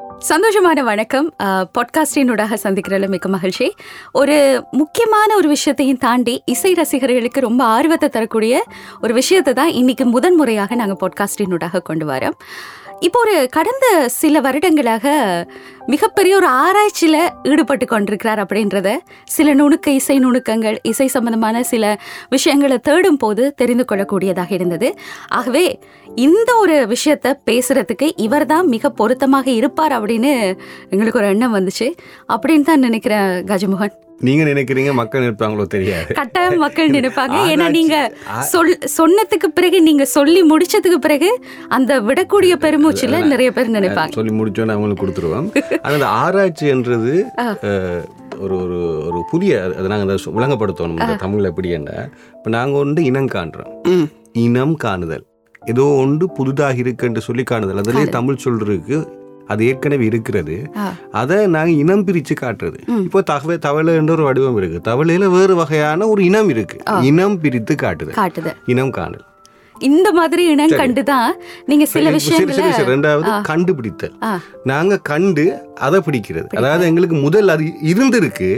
சந்தோஷமான வணக்கம். பாட்காஸ்டினூடாக சந்திக்கிறதுல மிக்க மகிழ்ச்சி. ஒரு முக்கியமான ஒரு விஷயத்தையும் தாண்டி இசை ரசிகர்களுக்கு ரொம்ப ஆர்வத்தை தரக்கூடிய ஒரு விஷயத்தை தான் இன்னைக்கு முதன்முறையாக நாங்கள் பாட்காஸ்டினூடாக கொண்டு வரோம். இப்போ ஒரு கடந்த சில வருடங்களாக மிகப்பெரிய ஒரு ஆராய்ச்சியில் ஈடுபட்டு கொண்டிருக்கிறார் அப்படின்றத சில நுணுக்க இசை நுணுக்கங்கள் இசை சம்பந்தமான சில விஷயங்களை தேடும் போது தெரிந்து கொள்ளக்கூடியதாக இருந்தது. ஆகவே இந்த ஒரு விஷயத்தை பேசுறதுக்கு இவர்தான் மிக பொருத்தமாக இருப்பார் அப்படின்னு எங்களுக்கு ஒரு எண்ணம் வந்துச்சு. அப்படின்னு தான் நினைக்கிறேன் கஜமோகன். நீங்க நினைக்கிறீங்க மக்கள் நினைப்பாங்களோ தெரியாது. கட்டாயம் மக்கள் நினைப்பாங்க. ஏன்னா ஆராய்ச்சி- நீங்க சொல் சொன்னதுக்கு பிறகு நீங்க சொல்லி முடிச்சதுக்கு பிறகு அந்த விடக்கூடிய பெருமூச்சுல நிறைய பேர் நினைப்பாங்க. சொல்லி முடிச்சோன்னு அவங்களுக்கு கொடுத்துருவோம். ஆனா அந்த ஆராய்ச்சின்றது அஹ், ஒரு ஒரு ஒரு புதிய அதை நாங்கள் விளங்கப்படுத்தணும். இந்த தமிழ்ல எப்படி என்ன? இப்போ நாங்கள் ஒன்று இனம் காண்றோம். இனம் காணுதல். ஏதோ ஒன்று புதுதாக இருக்குன்னு சொல்லி காணுதல். அதுலேயே தமிழ் சொல் இருக்கு அது ஏற்கனவே இருக்கிறது. அதை நாங்கள் இனம் பிரித்து காட்டுறது. இப்போ தகவ தவளை என்ற ஒரு வடிவம் இருக்கு. தவளையில வேறு வகையான ஒரு இனம் இருக்கு. இனம் பிரித்து காட்டுது இனம் காணல். இந்த மாதிரி இனம் கண்டுதான் நீங்க சில விஷயங்களை. ரெண்டாவது கண்டுபிடித்தல். நாங்க கண்டு அதை பிடிக்கிறது. அதாவது எங்களுக்கு முதல் அது இருந்திருக்கு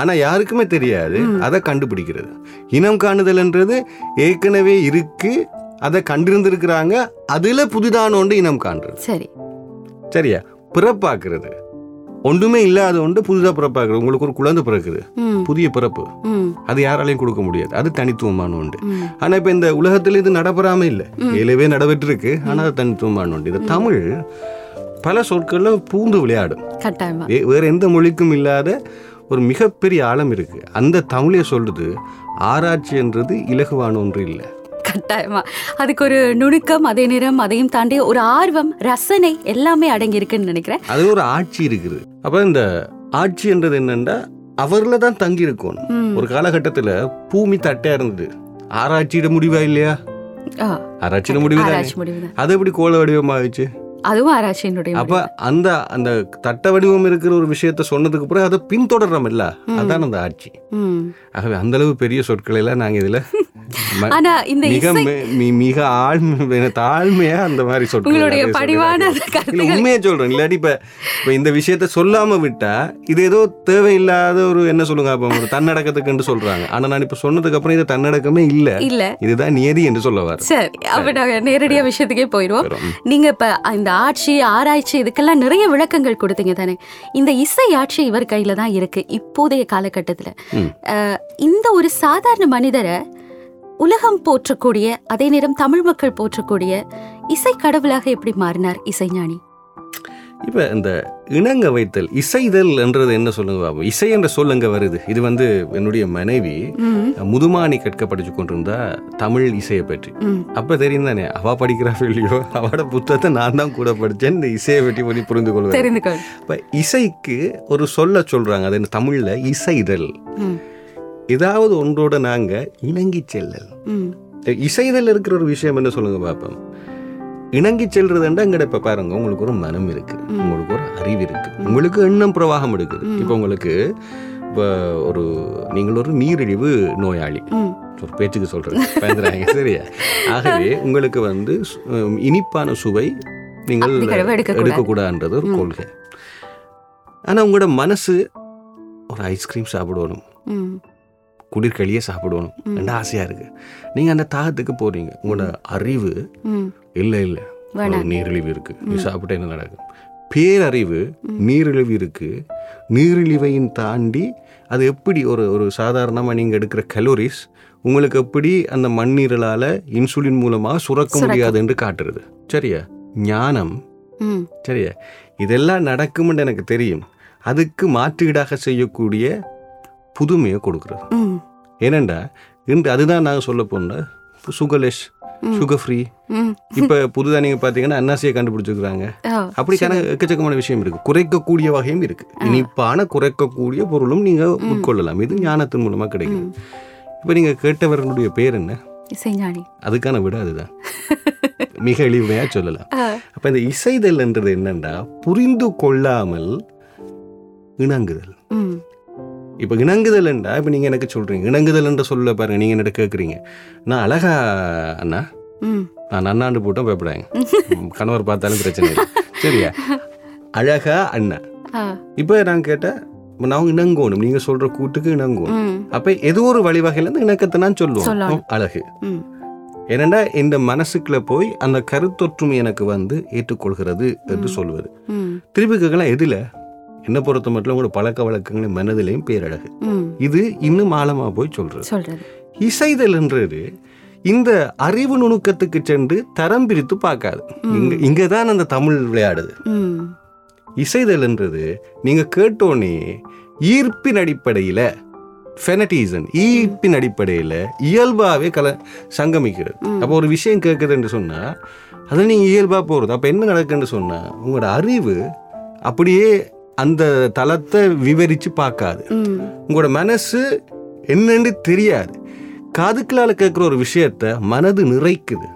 ஆனா யாருக்குமே தெரியாது. அதை கண்டுபிடிக்கிறது. இனம் காணுதல்ன்றது ஏற்கனவே இருக்கு அதை கண்டிருந்திருக்கிறாங்க. அதுல புதிதான ஒன்று இனம் காண்றது. சரி. சரியா? பிறப்பாக்குறது. ஒன்றுமே இல்லாத ஒன்று புதுதா பிறப்பாக்குறது. உங்களுக்கு ஒரு குழந்தை பிறக்குது. புதிய பிறப்பு. அது யாராலையும் கொடுக்க முடியாது. அது தனித்துவமான ஒன்று. ம். ஆனா இப்ப இந்த உலகத்துல இது நடைபெறாம இல்ல. ஏலவே நடைபெற்றிருக்கு ஆனா அது தனித்துவமான ஒன்று. இது தமிழ் பல சொற்கள்ல பூந்து விளையாடும். வேற எந்த மொழிக்கும் இல்லாத ஒரு மிகப்பெரிய ஆழம் இருக்கு. அந்த தமிழே சொல்றது ஆராய்ச்சின்றது இலகுவான ஒன்று இல்லை. கட்டாயமா. அதுக்கு ஒரு நுணுக்கம் அதே நேரம் அதையும் தாண்டி ஒரு ஆர்வம் ரசனை எல்லாமே அடங்கி இருக்குன்னு நினைக்கிறேன். அது ஒரு ஆட்சி இருக்குது. அப்ப இந்த ஆட்சின்றது என்னன்னா அவர்ல தான் தங்கி இருக்கணும். ஒரு காலகட்டத்துல பூமி தட்டையா இருந்தது. ஆராய்ச்சியிட முடிவா இல்லையா? ஆராய்ச்சியிட முடிவு அது எப்படி கோல வடிவமாகிச்சு அதுவும் ஆராய்ச்சியினுடைய அப்ப அந்த அந்த தட்ட வடிவம் இருக்கிற ஒரு விஷயத்த சொன்னதுக்கு பிறகு அதை பின்தொடர்றோம் இல்ல? அதான் அந்த ஆட்சி. ஆகவே அந்த அளவு பெரிய சொற்களை எல்லாம் நாங்க இதுல ஆனா இந்த மிக மிக ஆழ்மை தாழ்மையா அந்த மாதிரி சொற்கள் உங்களுடைய. இல்ல உண்மையை சொல்றேன். இல்லாட்டி இப்ப இப்ப இந்த விஷயத்த சொல்லாம விட்டா இது ஏதோ தேவையில்லாத ஒரு என்ன சொல்லுங்க அப்ப ஒரு தன்னடக்கத்துக்குன்னு சொல்றாங்க. ஆனா நான் இப்ப சொன்னதுக்கு அப்புறம் இது தன்னடக்கமே இல்ல. இல்ல. இதுதான் நியதி என்று சொல்ல வர சரி அப்ப நாங்க நேரடியா விஷயத்துக்கே போயிடுவோம் நீங்க இப்ப இந்த ஆட்சி ஆராய்ச்சி இதுக்கெல்லாம் நிறைய விளக்கங்கள் கொடுத்தீங்க தானே. இந்த இசை ஆட்சி இவர் கையில தான் இருக்கு இப்போதைய காலகட்டத்துல. இந்த ஒரு சாதாரண மனிதரை உலகம் போற்றக்கூடிய அதே நேரம் தமிழ் மக்கள் போற்றக்கூடிய இசை கடவுளாக எப்படி மாறினார் இசைஞானி? இப்ப இந்த இணங்க வைத்தல் இசைதல் என்றது என்ன சொல்லுங்க பாபு? இசை என்ற சொல் அங்க வருது. இது வந்து என்னுடைய மனைவி முதுமானி கற்க படிச்சு கொண்டிருந்தா தமிழ் இசையை பற்றி. அப்ப தெரியும் தானே அவ படிக்கிறா இல்லையோ? அவட புத்தகத்தை நான் தான் கூட படிச்சேன். இந்த இசையை பற்றி பற்றி புரிந்து கொள்வேன் இப்ப இசைக்கு ஒரு சொல்ல சொல்றாங்க. அது தமிழ்ல இசைதல். ஏதாவது ஒன்றோட நாங்க இணங்கி செல்லல். இசைதல் இருக்கிற ஒரு விஷயம் என்ன சொல்லுங்க பாப்போம். இணங்கி செல்றதுண்டா இங்கட இப்ப பாருங்க உங்களுக்கு ஒரு மனம் இருக்கு உங்களுக்கு ஒரு அறிவு இருக்கு உங்களுக்கு எண்ணம் பிரவாகம் இருக்குது இப்போ உங்களுக்கு இப்போ ஒரு நீங்கள் ஒரு நீரிழிவு நோயாளி. ஒரு பேச்சுக்கு பயந்துறாங்க சரியா? ஆகவே உங்களுக்கு வந்து இனிப்பான சுவை நீங்கள். எடுக்கக்கூடாதுன்றது ஒரு கொள்கை. ஆனா உங்களோட மனசு ஒரு ஐஸ்கிரீம் சாப்பிடணும். குளிர்களியே சாப்பிடணும். ரெண்டு ஆசையா இருக்கு. நீங்க அந்த தாகத்துக்கு போறீங்க. உங்களோட அறிவு. இல்ல இல்ல. நீரிழிவு இருக்கு. நீ சாப்பிட்டா என்ன நடக்கும்? பேரறிவு நீரிழிவு இருக்கு. நீரிழிவையும் தாண்டி அது எப்படி ஒரு ஒரு சாதாரணமாக நீங்கள் எடுக்கிற கலோரிஸ் உங்களுக்கு எப்படி அந்த மண்ணீரலால் இன்சுலின் மூலமாக சுரக்க முடியாது என்று காட்டுறது. சரியா? ஞானம். சரியா? இதெல்லாம் நடக்கும்னு எனக்கு தெரியும். அதுக்கு மாற்றீடாக செய்யக்கூடிய புதுமையை கொடுக்குறது. ஏனண்டா இன்று அதுதான் நாங்கள் சொல்ல போன சுகர்லெஸ் சுகர் ஃப்ரீ. இப்போ புதுதாக நீங்கள் பார்த்தீங்கன்னா அன்னாசியை கண்டுபிடிச்சிருக்கிறாங்க. ஆ, அப்படிக்கான எக்கச்சக்கமான விஷயம் இருக்கு. குறைக்கக்கூடிய வகையும் இருக்கு. இனிப்பான குறைக்கக்கூடிய பொருளும் நீங்க உட்கொள்ளலாம். இது ஞானத்தின் மூலமா கிடைக்கும் இப்போ நீங்க கேட்டவர்களுடைய பேர் என்ன? இசைஞானி. அதுக்கான விட அதுதான். மிக எளிமையா சொல்லலாம். அப்ப இந்த இசைதல் என்றது என்னன்னா புரிந்து கொள்ளாமல் இணங்குதல். இப்போ இணங்குதல் என்றா இப்போ நீங்க எனக்கு சொல்றீங்க. இணங்குதல் என்ற சொல்ல பாருங்க நீங்க என்ன கேட்குறீங்க நான் அழகா அண்ணா நான் நன்னாண்டு போட்டும் பயப்படாங்க கணவர் பார்த்தாலும் பிரச்சனை இல்லை. சரியா? அழகா அண்ணன் ஆ. இப்போ நான் கேட்டேன் நான் இணங்கணும். நீங்க சொல்ற கூட்டுக்கு இணங்கணும். அப்ப ஏதோ ஒரு வழிவகையில இருந்து இணக்கத்தை நான் சொல்லுவோம். அழகு. ஏனெண்டா இந்த மனசுக்குள்ள போய் அந்த கருத்தொற்றுமை எனக்கு வந்து ஏற்றுக்கொள்கிறது என்று சொல்வது. திருப்பி கேட்கலாம் எதுல? என்ன பொறுத்த மட்டும் உங்களோட பழக்க வழக்கங்கள் மனதிலையும் பேரழகு. இது இன்னும் ஆழமா போய் சொல்றது. சொல்றது. இசைதல்ன்றது இந்த அறிவு நுணுக்கத்துக்கு சென்று தரம் பிரித்து பார்க்காது. இங்க இங்க தான் அந்த தமிழ் விளையாடுது. ம். இசைதல்ன்றது நீங்க கேட்டோன்னே ஈர்ப்பின் அடிப்படையில ஃபெனட்டிசன் ஈர்ப்பின் அடிப்படையில இயல்பாவே கல சங்கமிக்கிறது. அப்போ ஒரு விஷயம் கேட்குதுன்னு சொன்னா அதில் நீங்க இயல்பா போறது. அப்ப என்ன நடக்குன்னு சொன்னா உங்களோட அறிவு அப்படியே அந்த தளத்தை விவரிச்சு பார்க்காது. உங்களோட மனசு என்னன்னு தெரியாது காதுக்களால் கேட்குற ஒரு விஷயத்த மனது நிறைக்குது.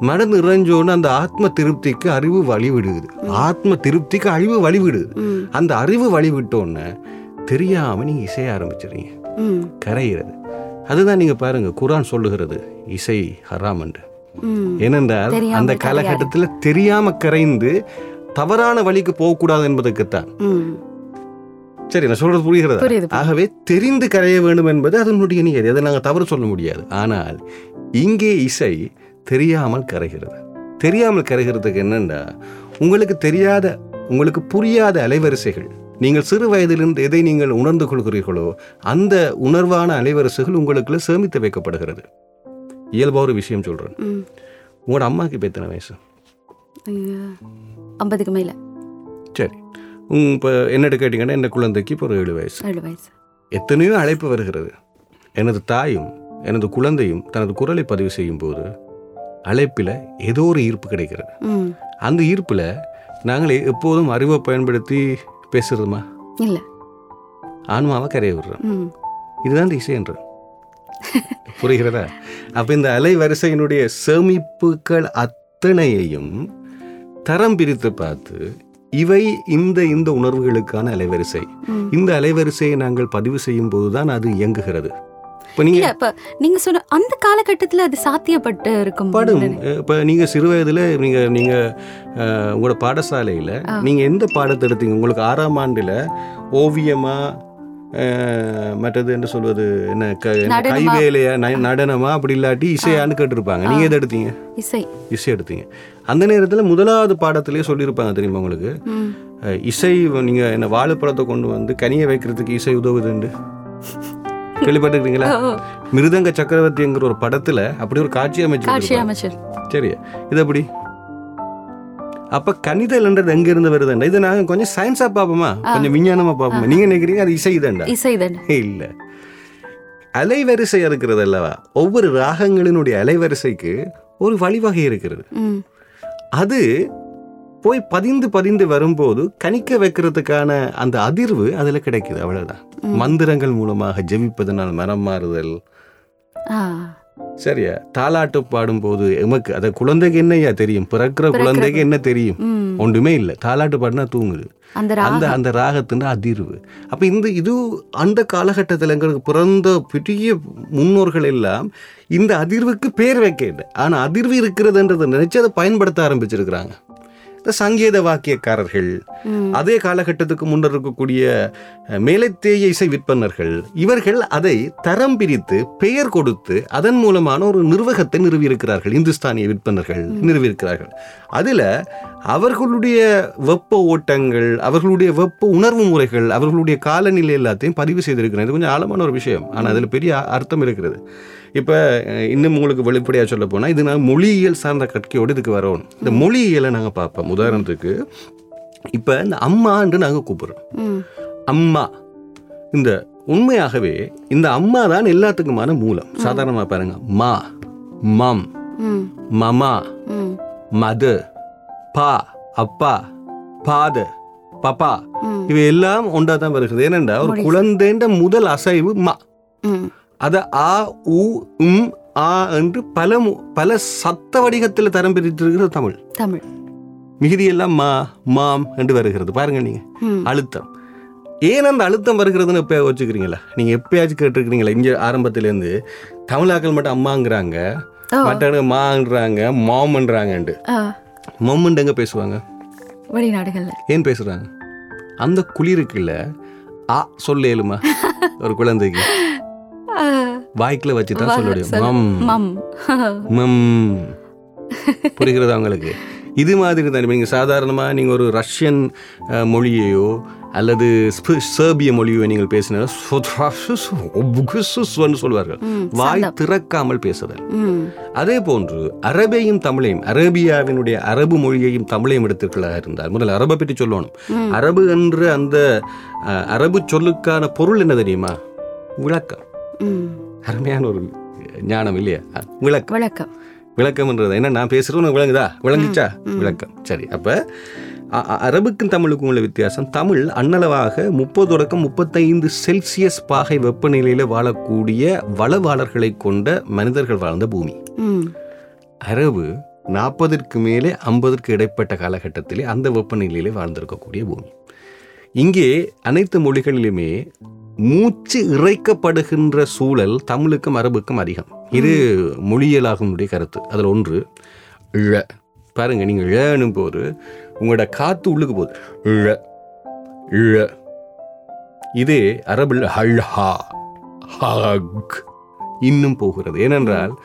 மனது நிறைஞ்சோன்னு அந்த ஆத்ம திருப்திக்கு அறிவு வழிவிடுது ஆத்ம திருப்திக்கு அறிவு வழிவிடுது. அந்த அறிவு வழிவிட்டோன்னே தெரியாம நீங்க இசைய ஆரம்பிச்சிடுறீங்க ம். கரையிறது அதுதான் நீங்க பாருங்க குரான் சொல்லுகிறது இசை ஹராம் என்று. ஏனென்றால் அந்த காலகட்டத்தில் தெரியாம கரைந்து தவறான வழிக்கு போகக்கூடாது என்பதற்குத்தான். சரி நான் சொல்றது புரிகிறதா? ஆகவே தெரிந்து கரைய வேண்டும் என்பது அதனுடைய நியதி. அதை நாங்கள் தவறு சொல்ல முடியாது. ஆனால் இங்கே இசை தெரியாமல் கரைகிறது. தெரியாமல் கரைகிறதுக்கு என்னன்னா உங்களுக்கு தெரியாத உங்களுக்கு புரியாத அலைவரிசைகள் நீங்கள் சிறு வயதிலிருந்து எதை நீங்கள் உணர்ந்து கொள்கிறீர்களோ அந்த உணர்வான அலைவரிசைகள் உங்களுக்குள்ள சேமித்து வைக்கப்படுகிறது. இயல்பா ஒரு விஷயம் சொல்றேன். ம். உங்களோட அம்மாக்கு இப்போ எத்தனை வயசு. ஐம்பதுக்கு மேல. சரி. இப்போ என்னட்டு கேட்டிங்கன்னா என்ன குழந்தைக்கு இப்போ ஒரு ஏழு வயசு. ஏழு வயசு. எத்தனையோ அழைப்பு வருகிறது. எனது தாயும் எனது குழந்தையும் தனது குரலை பதிவு செய்யும் போது அழைப்பில் ஏதோ ஒரு ஈர்ப்பு கிடைக்கிறது. அந்த ஈர்ப்பில் நாங்கள் எப்போதும் அறிவை பயன்படுத்தி பேசுறதுமா? இல்ல. ஆன்மாவை கரைய விடுறோம். இதுதான் இந்த இசைன்ற. புரிகிறதா? அப்போ இந்த அலைவரிசையினுடைய சேமிப்புகள் அத்தனையையும் தரம் பிரித்து பார்த்து இவை இந்த இந்த உணர்வுகளுக்கான அலைவரிசை. இந்த அலைவரிசையை நாங்கள் பதிவு செய்யும் போதுதான் அது இயங்குகிறது. இப்போ நீங்க சொன்ன அந்த காலகட்டத்துல அது சாத்தியப்பட்டு இருக்கும் படும். இப்போ நீங்க சிறு வயதுல நீங்க நீங்க உங்களோட பாடசாலையில நீங்க எந்த பாடத்தை எடுத்தீங்க? உங்களுக்கு ஆறாம் ஆண்டுல ஓவியமா மற்றது என்ன சொல்வது என்ன? கைவேலையா நடனமா? அப்படி இல்லாட்டி இசையான்னு கேட்டிருப்பாங்க. நீங்க எதை எடுத்தீங்க? இசை. இசை எடுத்தீங்க. அந்த நேரத்துல முதலாவது பாடத்திலேயே சொல்லியிருப்பாங்க தெரியுமா உங்களுக்கு? இசை நீங்க என்ன வாழைப்பழத்தை கொண்டு வந்து கனியை வைக்கிறதுக்கு இசை உதவுதுண்டு கேள்விப்பட்டிருக்கீங்களா? மிருதங்க சக்கரவர்த்திங்கிற ஒரு படத்துல அப்படி ஒரு காட்சி அமைச்சு காட்சி கொடுத்திருப்பாங்க. அமைச்சர் சரி இது எப்படி? அப்ப கணிதல்ன்றது எங்க இருந்து வருதுண்டா? இதை நாங்க கொஞ்சம் சயின்ஸா பார்ப்போமா? கொஞ்சம் விஞ்ஞானமா பார்ப்போமா? நீங்க நினைக்கிறீங்க அது இசை தான்டா இசை தானே இல்ல. அலைவரிசை இருக்கிறது அல்லவா? ஒவ்வொரு ராகங்களினுடைய அலைவரிசைக்கு ஒரு வழிவகை இருக்கிறது. அது போய் பதிந்து பதிந்து வரும்போது கணிக்க வைக்கிறதுக்கான அந்த அதிர்வு அதுல கிடைக்குது அவ்வளவுதான். மந்திரங்கள் மூலமாக ஜெபிப்பதனால் மனம் மாறுதல். சரியா? தாலாட்டு பாடும்போது எமக்கு அத குழந்தைக்கு என்னய்யா தெரியும்? பிறக்கிற குழந்தைக்கு என்ன தெரியும். ஒன்றுமே இல்லை. தாலாட்டு பாடினா தூங்குது. அந்த அந்த ராகம். அந்த ராகத்தின் அதிர்வு. அப்ப இந்த இது அந்த காலகட்டத்தில் எங்களுக்கு பிறந்த பெரிய முன்னோர்கள் எல்லாம் இந்த அதிர்வுக்கு பேர் வைக்கல ஆனா அதிர்வு இருக்கிறதுன்றதை நினைச்சு அதை பயன்படுத்த ஆரம்பிச்சிருக்கிறாங்க. இந்த சங்கீத வாக்கியக்காரர்கள். அதே காலகட்டத்துக்கு முன்னர் இருக்கக்கூடிய மேலைத்தேய இசை விற்பனர்கள் இவர்கள் அதை தரம் பிரித்து பெயர் கொடுத்து அதன் மூலமான ஒரு நிர்வாகத்தை நிறுவியிருக்கிறார்கள். இந்துஸ்தானிய விற்பனர்கள் நிறுவியிருக்கிறார்கள். அதுல அவர்களுடைய வெப்ப ஓட்டங்கள் அவர்களுடைய வெப்ப உணர்வு முறைகள் அவர்களுடைய காலநிலை எல்லாத்தையும் பதிவு செய்திருக்கிறாங்க இது கொஞ்சம் ஆழமான ஒரு விஷயம். ஆனால் அதில் பெரிய அர்த்தம் இருக்கிறது. இப்போ இன்னும் உங்களுக்கு வெளிப்படையாக சொல்ல போனால் இது நான் மொழியியல் சார்ந்த கற்கையோடு இதுக்கு வரணும் இந்த மொழியியலை நாங்கள் பார்ப்போம். உதாரணத்துக்கு இப்போ இந்த அம்மான்னு நாங்கள் கூப்பிடுறோம். அம்மா. இந்த உண்மையாகவே இந்த அம்மா தான் எல்லாத்துக்குமான மூலம். சாதாரணமாக பாருங்க. மா மம். மமா. மது பா அப்பா பாத பப்பா. இவை எல்லாம் ஒன்றா தான் வருகிறது. ஏனென்றா ஒரு குழந்தைன்ற முதல் அசைவு மா. அத ஆ உ உம் ஆ என்று பல பல சத்த வடிகத்தில் தரம் பிரித்திருக்கிறது தமிழ். தமிழ். மிகுதியெல்லாம் மா மாம் என்று வருகிறது. பாருங்க நீங்க. அழுத்தம். ஏன் அந்த அழுத்தம் வருகிறதுன்னு எப்போ வச்சுக்கிறீங்களா நீங்க எப்பயாச்சும் கேட்டிருக்கிறீங்களா? இங்க ஆரம்பத்திலேருந்து தமிழாக்கள் மட்டும் அம்மாங்கிறாங்க. மான்றாங்க மாமன்றாங்கன்ட்டு. ஆ. மொம்மன்ட்டு எங்க பேசுவாங்க? வெளிநாடுகள்ல. ஏன் பேசுறாங்க? அந்த குளிருக்குள்ள ஆ சொல்ல இயலுமா ஒரு குழந்தைக்கு. வாய்க்குல வச்சு தான் சொல்ல முடியும். மம். மம். புரிகிறதா உங்களுக்கு? இது மாதிரி தான். நீங்கள் சாதாரணமாக நீங்கள் ஒரு ரஷ்யன் மொழியையோ அல்லது சேர்பிய மொழியோ நீங்கள் பேசினா சொல்வார்கள். வாய் திறக்காமல் பேசுதல். அதே போன்று அரபையும் தமிழையும் அரேபியாவினுடைய அரபு மொழியையும் தமிழையும் எடுத்துக்கொள்ளாக இருந்தால் முதல்ல அரபை பற்றி சொல்லணும். அரபு என்ற அந்த அரபு சொல்லுக்கான பொருள் என்ன தெரியுமா? விளக்கம். அருமையான ஒரு ஞானம் இல்லையா? விளக்கம். வழக்கம் விளக்கம்ன்றது. என்ன நான் பேசுறது உனக்கு விளங்குதா? விளங்குச்சா? விளக்கம். சரி அப்ப அரபுக்கும் தமிழுக்கும் உள்ள வித்தியாசம் தமிழ் அன்னளவாக முப்பது தொடக்கம் முப்பத்தைந்து செல்சியஸ் பாகை வெப்பநிலையில வாழக்கூடிய வளவாளர்களை கொண்ட மனிதர்கள் வாழ்ந்த பூமி. அரபு நாற்பதற்கு மேலே ஐம்பதற்கு இடைப்பட்ட காலகட்டத்திலே அந்த வெப்பநிலையிலே வாழ்ந்திருக்கக்கூடிய பூமி. இங்கே அனைத்து மொழிகளிலுமே மூச்சு இறைக்கப்படுகின்ற சூழல் தமிழுக்கும் அரபுக்கும் அதிகம். இது மொழியலாகனுடைய கருத்து. அதில் ஒன்று ழ. பாருங்க நீங்கள் ழனும் போது உங்களோட காத்து உள்ளுக்கு போகுது. ழ. ழ. இதே அரபில் ஹல்ஹா ஹக். இன்னும் போகிறது. ஏனென்றால்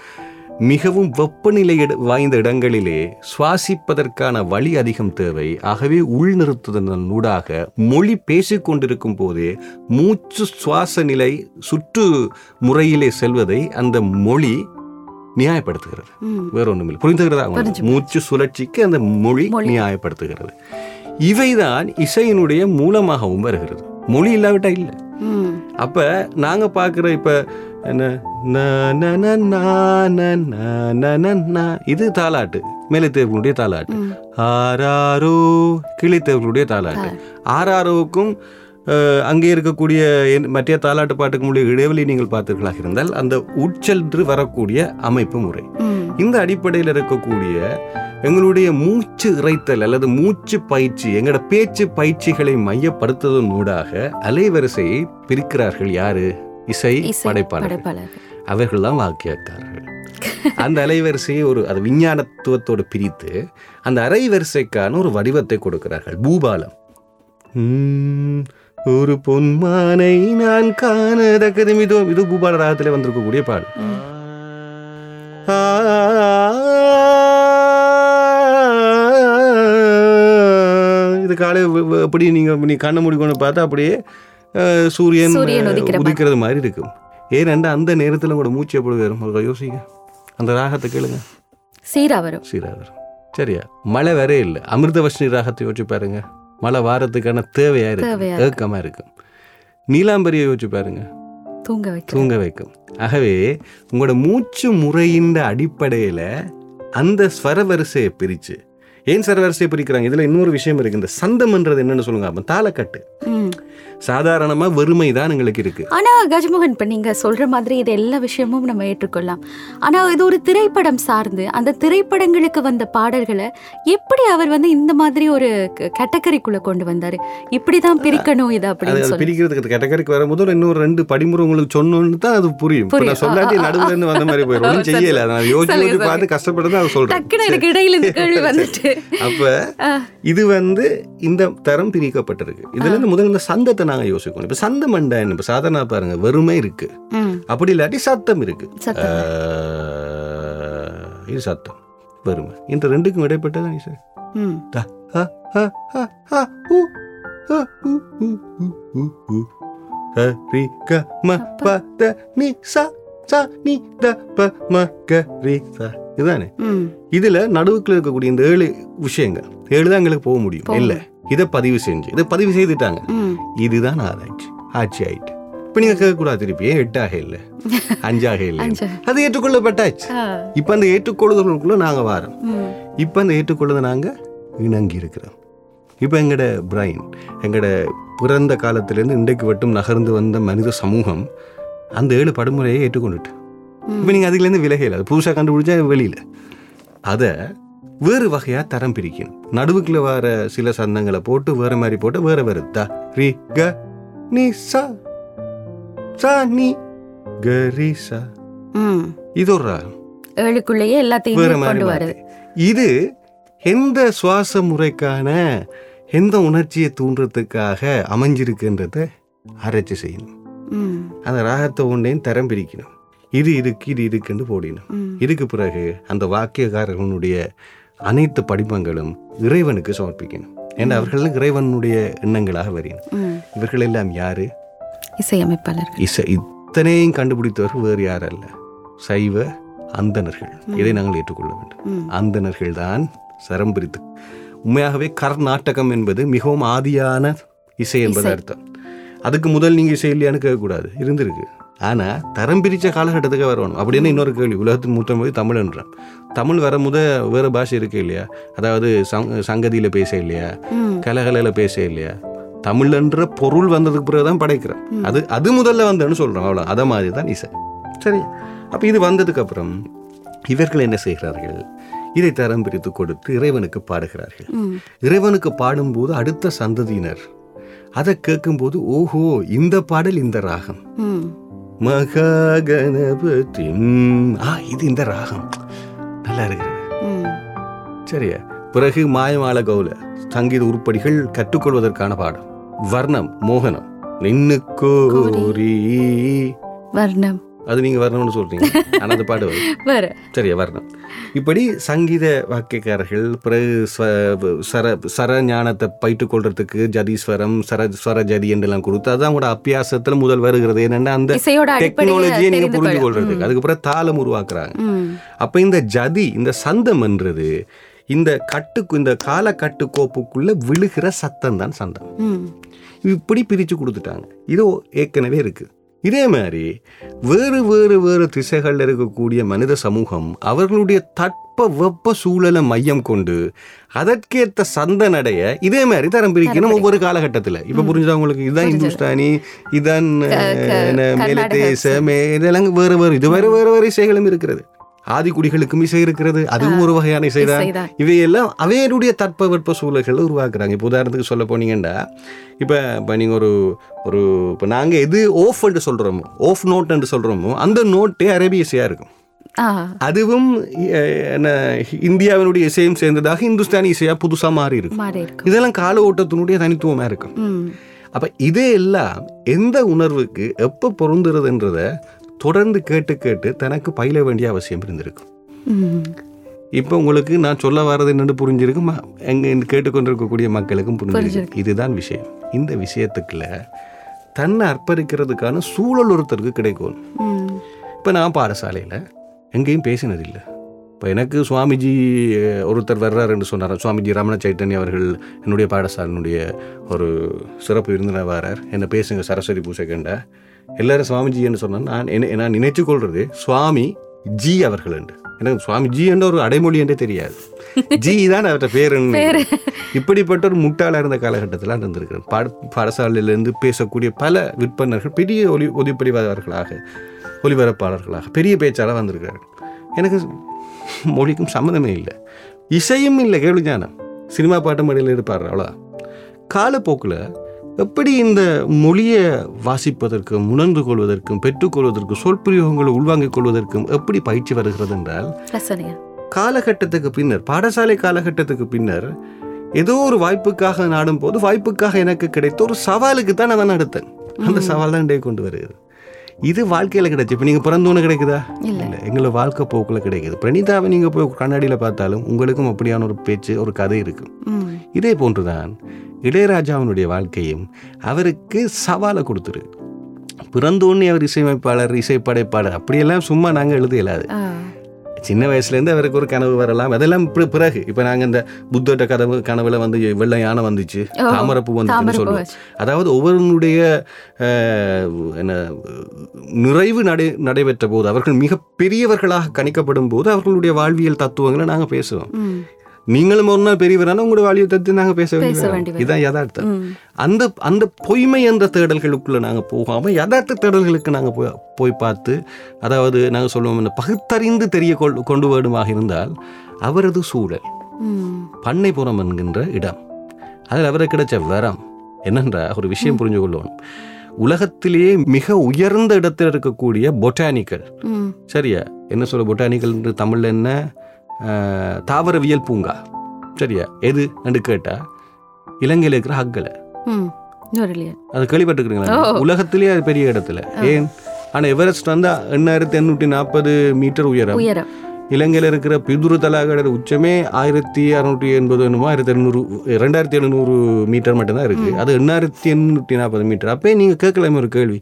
மிகவும் வெப்பநிலை வாய்ந்த இடங்களிலே சுவாசிப்பதற்கான வழி அதிகம் தேவை. ஆகவே உள்நிறுத்துதன் ஊடாக மொழி பேசிக் கொண்டிருக்கும் போதே மூச்சு சுவாச நிலை சுற்று முறையிலே செல்வதை அந்த மொழி நியாயப்படுத்துகிறது. வேற ஒண்ணுமில்லை புரிந்துகிறதா மூச்சு சுழற்சிக்கு அந்த மொழி. நியாயப்படுத்துகிறது. இவைதான் இசையினுடைய மூலமாகவும் வருகிறது. மொழி இல்லாவிட்டா இல்லை. அப்ப நாங்க பார்க்குற இப்ப இது தாலாட்டு. மேலத்தேவர்களுடைய தாலாட்டு. ஆராரோ கிளித்தேவர்களுடைய தாலாட்டு. ஆராரோவுக்கும் அங்கே இருக்கக்கூடிய மற்ற தாலாட்டு பாட்டுக்கு முடிய இடைவெளி நீங்கள் பார்த்தீர்களாக இருந்தால் அந்த உட்சென்று வரக்கூடிய அமைப்பு முறை. இந்த அடிப்படையில் இருக்கக்கூடிய எங்களுடைய மூச்சு இறைத்தல் அல்லது மூச்சு பயிற்சி எங்களோட பேச்சு பயிற்சிகளை மையப்படுத்துவதன் ஊடாக அலைவரிசையை பிரிக்கிறார்கள் யாரு? இசை படைப்பாளர்கள். அவர்கள் தான் வாக்கியக்காரர்கள். அந்த அலைவரிசையை ஒரு அது விஞ்ஞானத்துவத்தோடு பிரித்து அந்த அலைவரிசைக்கான ஒரு வடிவத்தை கொடுக்கிறார்கள். பூபாலம். ஒரு பொன்மானை நான் காணதக்கது இதோ இது பூபால ராகத்திலே வந்திருக்கக்கூடிய பாடல். இது காலை வ- வ- அப்படி நீங்க நீ கண்ணை மூடிக்கொண்டு பார்த்தா அப்படியே சூரியன். உதிக்கிறது மாதிரி இருக்கும். ஏனெண்டா அந்த நேரத்தில் கூட மூச்சு எப்படி வரும்? யோசிங்க. அந்த ராகத்தை கேளுங்க. சீரா வரும். சீரா வரும். சரியா? மழை வரே இல்லை. அமிர்தவஷ்ணி ராகத்தை யோசிச்சு பாருங்க. மழை வாரத்துக்கான தேவையா இருக்கு ஏக்கமா இருக்கும். நீலாம்பரியை யோசிச்சு பாருங்க. தூங்க வைக்க. தூங்க வைக்கும். ஆகவே உங்களோட மூச்சு முறையின் அடிப்படையில் அந்த ஸ்வரவரிசையை பிரித்து ஏன் ஸ்வரவரிசையை பிரிக்கிறாங்க? இதில் இன்னொரு விஷயம் இருக்கு. இந்த சந்தம்ன்றது என்னன்னு சொல்லுங்க. அப்போ தாளக்கட்டு. சாதாரணமாக வறுமை தான் எங்களுக்கு இருக்கு. ஆனா கஜமோகன் இப்ப நீங்க சொல்ற மாதிரி இது எல்லா விஷயமும் நம்ம ஏற்றுக்கொள்ளலாம். ஆனா இது ஒரு திரைப்படம் சார்ந்து அந்த திரைப்படங்களுக்கு வந்த பாடல்களை எப்படி அவர் வந்து இந்த மாதிரி ஒரு கேட்டகரிக்குள்ள கொண்டு வந்தாரு? இப்படிதான் பிரிக்கணும் இது அப்படின்னு பிரிக்கிறதுக்கு கேட்டகரிக்கு வரும்போது இன்னொரு ரெண்டு படிமுறை உங்களுக்கு சொன்னோன்னு தான் அது புரியும். நான் சொல்லாட்டி. நடுவுல இருந்து வந்த மாதிரி போயிடும் ஒன்றும் செய்யல. நான் யோசிச்சு. பார்த்து கஷ்டப்பட்டு தான் அதை சொல்றேன். டக்குன்னு எனக்கு இடையில இந்த கேள்வி வந்துட்டு. அப்ப இது வந்து இந்த தரம் பிரிக்கப்பட்டிருக்கு இதுல இருந்து முதல்ல இந்த சந்தத்தை நாங்க யோசிக்கணும். இப்ப சந்தம் என்ன? இப்ப சாதாரண பாருங்க வெறுமை இருக்கு. அப்படி இல்லாட்டி சத்தம் இருக்கு. இது சத்தம் வெறுமை. இந்த ரெண்டுக்கும் இடைப்பட்டதான் சார். க, ம, ப, த, நி, சா, சா, நி, த, ப, ம, க, ரி, சா. இதுதானே? இதுல நடுவுக்குள்ள இருக்கக்கூடிய இந்த ஏழு விஷயங்கள் ஏழு தான் எங்களுக்கு போக முடியும். இல்ல. இதை பதிவு செஞ்சு இதை பதிவு செய்துட்டாங்க. இதுதான் ஆராய்ச்சி. ஆட்சி ஆயிட்டு. இப்ப நீங்க கேட்கக்கூடாது திருப்பி ஏன் எட்டாக இல்ல? அஞ்சாக இல்ல. அது ஏற்றுக்கொள்ளப்பட்டாச்சு. இப்ப அந்த ஏற்றுக்கொள்ளுதலுக்குள்ள நாங்க வாரோம். இப்ப அந்த ஏற்றுக்கொள்ளுதை நாங்க இணங்கி இருக்கிறோம் இப்ப எங்கட பிரைன் எங்கட பிறந்த காலத்திலேருந்து இன்றைக்கு வட்டும் நகர்ந்து வந்த மனித சமூகம் அந்த ஏழு படுமுறையை ஏற்றுக்கொண்டுட்டு. இப்போ நீங்கள் அதுலேருந்து விலகல அது புதுசாக கண்டுபிடிச்சா வெளியில். அதை வேறு வகையாக தரம் பிரிக்கணும். நடுவுக்குள்ள வர சில சந்தங்களை போட்டு வேற மாதிரி போட்டு வேற வேறு. த ரி க நீ சா சா நீ க ரி சா. இது ஒரு ஏழுக்குள்ளேயே வேற எல்லாத்தையும் மாதிரி கொண்டு மாத்து. வருது இது எந்த சுவாச முறைக்கான எந்த உணர்ச்சியை தூண்டுறதுக்காக அமைஞ்சிருக்குன்றதை ஆராய்ச்சி செய்யணும். அந்த ராகத்தை ஒன்றையும் தரம் பிரிக்கணும். இது இருக்கு இது இருக்குன்னு போடினோம் ம். இதுக்கு பிறகு அந்த வாக்கியக்காரர்களுடைய அனைத்து படிமங்களும் இறைவனுக்கு சமர்ப்பிக்கணும். ஏன்னா அவர்கள் இறைவனுடைய எண்ணங்களாக வரையணும். இவர்கள் எல்லாம் யாரு? இசையமைப்பாளர்கள். இசை இத்தனையும் கண்டுபிடித்தவர்கள் வேறு யாரும் அல்ல சைவ அந்தணர்கள். இதை நாங்கள் ஏற்றுக்கொள்ள வேண்டும். ம். அந்தணர்கள் தான் சரம் பிரித்து. உண்மையாகவே கர்நாடகம் என்பது மிகவும் ஆதியான இசை என்பது அர்த்தம். அதுக்கு முதல் நீங்க இசை இல்லையான்னு கேட்கக்கூடாது. இருந்திருக்கு. ஆனா தரம் பிரிச்ச காலகட்டத்துக்கு வரணும். அப்படின்னு இன்னொரு கேள்வி. உலகத்தின் மூத்த மொழி தமிழ்ன்றான் தமிழ் வர முத வேற பாஷை இருக்கு இல்லையா? அதாவது சங் சங்கதியில பேச இல்லையா. கலகலையில பேச இல்லையா? தமிழ்ன்ற பொருள் வந்ததுக்கு பிறகு தான் படைக்கிறோம் அது அது முதல்ல வந்தேன்னு சொல்றோம். அவ்வளோ அதை மாதிரி தான் இசை. சரி. அப்ப இது வந்ததுக்கு அப்புறம் இவர்கள் என்ன செய்கிறார்கள்? இதை தரம் பிரித்து கொடுத்து இறைவனுக்கு பாடுகிறார்கள். இறைவனுக்கு பாடும்போது அடுத்த சந்ததியினர். அதை கேட்கும்போது ஓஹோ இந்த பாடல் இந்த ராகம். மகாகணபதி ஆ இது இந்த ராகம். நல்லா இருக்கிறது. சரியா? பிறகு மாயமால கௌல சங்கீத உருப்படிகள் கற்றுக்கொள்வதற்கான பாடம். வர்ணம் மோகனம். நின்னு கோரி. வர்ணம். அது நீங்க வர்ணம்னு சொல்றீங்க. ஆனா அது பாடு வரும். சரியா வர்ணம். இப்படி சங்கீத வாக்கியக்காரர்கள் பிறகு சர சர ஞானத்தை பயிற்றுக் கொள்றதுக்கு ஜதீஸ்வரம் சர ஸ்வர ஜதி என்றெல்லாம் கொடுத்து அது அவங்களோட அபியாசத்துல முதல் வருகிறது. என்னன்னா அந்த டெக்னாலஜியை நீங்க தெரிந்து புரிஞ்சு கொள்றதுக்கு. அதுக்கப்புறம் தாளம் உருவாக்குறாங்க. அப்ப இந்த ஜதி இந்த சந்தம்ன்றது இந்த கட்டுக்கு இந்த கால கட்டுக்கோப்புக்குள்ள விழுகிற சத்தம் தான் சந்தம். இப்படி பிரிச்சு கொடுத்துட்டாங்க. இது ஏற்கனவே இருக்கு. இதே மாதிரி வேறு வேறு வேறு திசைகள்ல இருக்கக்கூடிய மனித சமூகம் அவர்களுடைய தட்ப வெப்ப சூழலை மையம் கொண்டு அதற்கேற்ற சந்த நடைய இதே மாதிரி தரம் பிரிக்கணும் ஒவ்வொரு காலகட்டத்துல. இப்ப புரிஞ்சா உங்களுக்கு? இதுதான் இந்துஸ்தானி இதான் என்ன, மேலை தேச மே இதெல்லாம் வேறு வேறு இது வேறு வேறு வேறு இசைகளும் இருக்கிறது. ஆதிக்குடிகளுக்கும் இசை இருக்கிறது அதுவும் ஒரு வகையான இசைதான் இசைதான். இவையெல்லாம் அவையருடைய தட்பவெப்ப சூழல்களை உருவாக்குறாங்க இப்போ உதாரணத்துக்கு சொல்ல போனீங்கன்னா இப்போ இப்போ நீங்கள் ஒரு ஒரு இப்போ நாங்கள் எது ஓஃப்ன்ட்டு சொல்கிறோமோ ஓஃப் நோட்ன்ட்டு சொல்கிறோமோ அந்த நோட்டே அரேபிய இசையாக இருக்கும். அதுவும் என்ன இந்தியாவினுடைய இசையும் சேர்ந்ததாக இந்துஸ்தானி இசையாக புதுசாக மாறி இருக்கும் இதெல்லாம் கால ஓட்டத்தினுடைய தனித்துவமாக இருக்கும். அப்போ இதே எல்லாம் எந்த உணர்வுக்கு எப்போ பொருந்துறதுன்றத தொடர்ந்து கேட்டு கேட்டு தனக்கு பயில வேண்டிய அவசியம் இருந்திருக்கும். இப்போ உங்களுக்கு நான் சொல்ல வர்றது என்னன்னு புரிஞ்சிருக்கும். எங்க கேட்டுக்கொண்டிருக்கக்கூடிய மக்களுக்கும் புரிஞ்சிருக்கு இதுதான் விஷயம். இந்த விஷயத்துக்குள்ள தன்னை அர்ப்பணிக்கிறதுக்கான சூழல் ஒருத்தருக்கு கிடைக்கும். இப்போ நான் பாடசாலையில் எங்கேயும் பேசினதில்லை. இப்போ எனக்கு சுவாமிஜி ஒருத்தர் வர்றாருன்னு சொன்னார்? சுவாமிஜி ரமண சைத்தன்ய அவர்கள் என்னுடைய பாடசாலையினுடைய ஒரு சிறப்பு விருந்தினர் வரார். என்ன பேசுங்க சரஸ்வதி பூசை கண்ட எல்லாரும் சுவாமிஜின்னு சொன்னால் நான் என்ன நான் நினைச்சு கொள்றது சுவாமி ஜி அவர்கள் என்று. எனக்கு சுவாமி ஜி என்ற ஒரு அடைமொழி என்றே தெரியாது. ஜி தான் அவர்கிட்ட பேர். இப்படிப்பட்ட ஒரு முட்டாளாக இருந்த காலகட்டத்தில் இருந்திருக்கிறேன். பாட பாடசாலையிலிருந்து பேசக்கூடிய பல விற்பனர்கள் பெரிய ஒலி ஒலிப்படிவாளர்களாக ஒலிபரப்பாளர்களாக பெரிய பேச்சாளர் வந்திருக்கிறார்கள். எனக்கு மொழிக்கும் சம்மந்தமே இல்லை. இசையும் இல்லை கேள்வி ஞானம். சினிமா பாட்டு மடியில் இருப்பார் அவ்வளோ காலப்போக்கில் எப்படி இந்த மொழியை வாசிப்பதற்கும் உணர்ந்து கொள்வதற்கும் பெற்றுக்கொள்வதற்கும் சொற்பிரயோகங்களை உள்வாங்கிக் கொள்வதற்கும் எப்படி பயிற்சி வருகிறது என்றால் காலகட்டத்துக்கு பின்னர் பாடசாலை காலகட்டத்துக்கு பின்னர் ஏதோ ஒரு வாய்ப்புக்காக நாடும் போது வாய்ப்புக்காக எனக்கு கிடைத்த ஒரு சவாலுக்கு தான் நான் நடத்தேன் அந்த சவால் தான் கொண்டு வருகிறது. இது வாழ்க்கையில கிடைச்சு. இப்போ நீங்க பிறந்தோன்னு கிடைக்குதா? இல்ல. எங்களை வாழ்க்கை போக்குல கிடைக்குது. பிரணீதாவை நீங்க போய் கண்ணாடியில பார்த்தாலும் உங்களுக்கும் அப்படியான ஒரு பேச்சு ஒரு கதை இருக்கு. ம். இதே போன்றுதான் இளையராஜாவினுடைய வாழ்க்கையும் அவருக்கு சவாலை கொடுத்துரு பிறந்தோன்னே அவர் இசையமைப்பாளர் இசைப்படைப்பாளர் அப்படியெல்லாம் சும்மா நாங்கள் எழுத இயலாது. சின்ன வயசுலேருந்து அவருக்கு ஒரு கனவு வரலாம். அதெல்லாம் பிற- பிறகு. இப்போ நாங்கள் இந்த புத்தோட்ட கனவு கனவுல வந்து வெள்ளை யானை வந்துச்சு. தாமரப்பூ வந்துச்சுன்னு சொல்லுவோம். அதாவது ஒவ்வொருவனுடைய அஹ், என்ன நிறைவு நடை நடைபெற்ற போது அவர்கள் மிக பெரியவர்களாக கணிக்கப்படும் போது அவர்களுடைய வாழ்வியல் தத்துவங்களை நாங்கள் பேசுவோம். நீங்களும் ஒரு நாள் பெரியவரான உங்களோட வாழ்வியல் தத்துவம் நாங்கள் பேச வேண்டிய. இதான் யதார்த்தம். அந்த அந்த பொய்மை என்ற தேடல்களுக்குள்ள நாங்கள் போகாமல் யதார்த்த தேடல்களுக்கு நாங்கள் போய் போய் பார்த்து அதாவது நாங்கள் சொல்லுவோம் இந்த பகுத்தறிந்து தெரிய கொள் கொண்டு வேண்டுமாக இருந்தால் அவரது சூழல். ம். பண்ணைப்புறம் என்கின்ற இடம். அதில் அவருக்கு கிடைச்ச வரம் என்னென்ற? ஒரு விஷயம் புரிஞ்சு கொள்ளணும் உலகத்திலேயே மிக உயர்ந்த இடத்தில் இருக்கக்கூடிய பொட்டானிக்கல். சரியா? என்ன சொல்ல பொட்டானிக்கல் தமிழில் என்ன? தாவரவியல் பூங்கா. சரியா? எது? என்று கேட்டா இலங்கையில் இருக்கிற ஹக்கலை. அது கேள்விப்பட்டிருக்கிறீங்களா. உலகத்திலேயே அது பெரிய இடத்துல. ஏன்? ஆனா எவரெஸ்ட் வந்து எண்ணாயிரத்தி எண்ணூற்றி நாற்பது மீட்டர் உயரம். இலங்கையில் இருக்கிற பிதுரு தலாகடர் உச்சமே ஆயிரத்தி அறுநூற்றி எண்பது என்னமோ ஆயிரத்தி எண்ணூறு ரெண்டாயிரத்தி எழுநூறு மீட்டர் மட்டும்தான் இருக்கு. அது எண்ணாயிரத்தி எண்ணூற்றி நாற்பது மீட்டர். அப்பே நீங்க கேட்கலாமே ஒரு கேள்வி.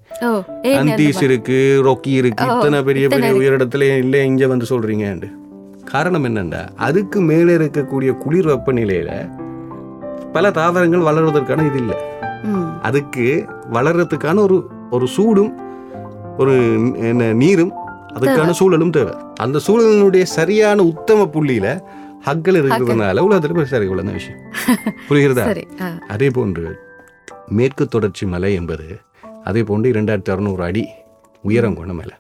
அந்தீஸ் இருக்கு ரொக்கி இருக்கு இத்தனை பெரிய பெரிய. உயரிடத்துல இல்லை இங்க வந்து சொல்றீங்கன்னு காரணம் என்னண்டா அதுக்கு மேலே இருக்கக்கூடிய குளிர் வெப்பநிலையில பல தாவரங்கள் வளர்வதற்கான இது இல்லை. அதுக்கு வளர்றதுக்கான ஒரு ஒரு சூடும் ஒரு என்ன நீரும் அதுக்கான சூழலும் தேவை. அந்த சூழலினுடைய சரியான உத்தம புள்ளியில ஹக்கள் இருக்கிறதுனால உலகத்துல சரி உள்ள விஷயம். புரிகிறதா? அதே போன்று மேற்கு தொடர்ச்சி மலை என்பது அதே போன்று இரண்டாயிரத்தி அறுநூறு அடி உயரம் கொண்ட மலை.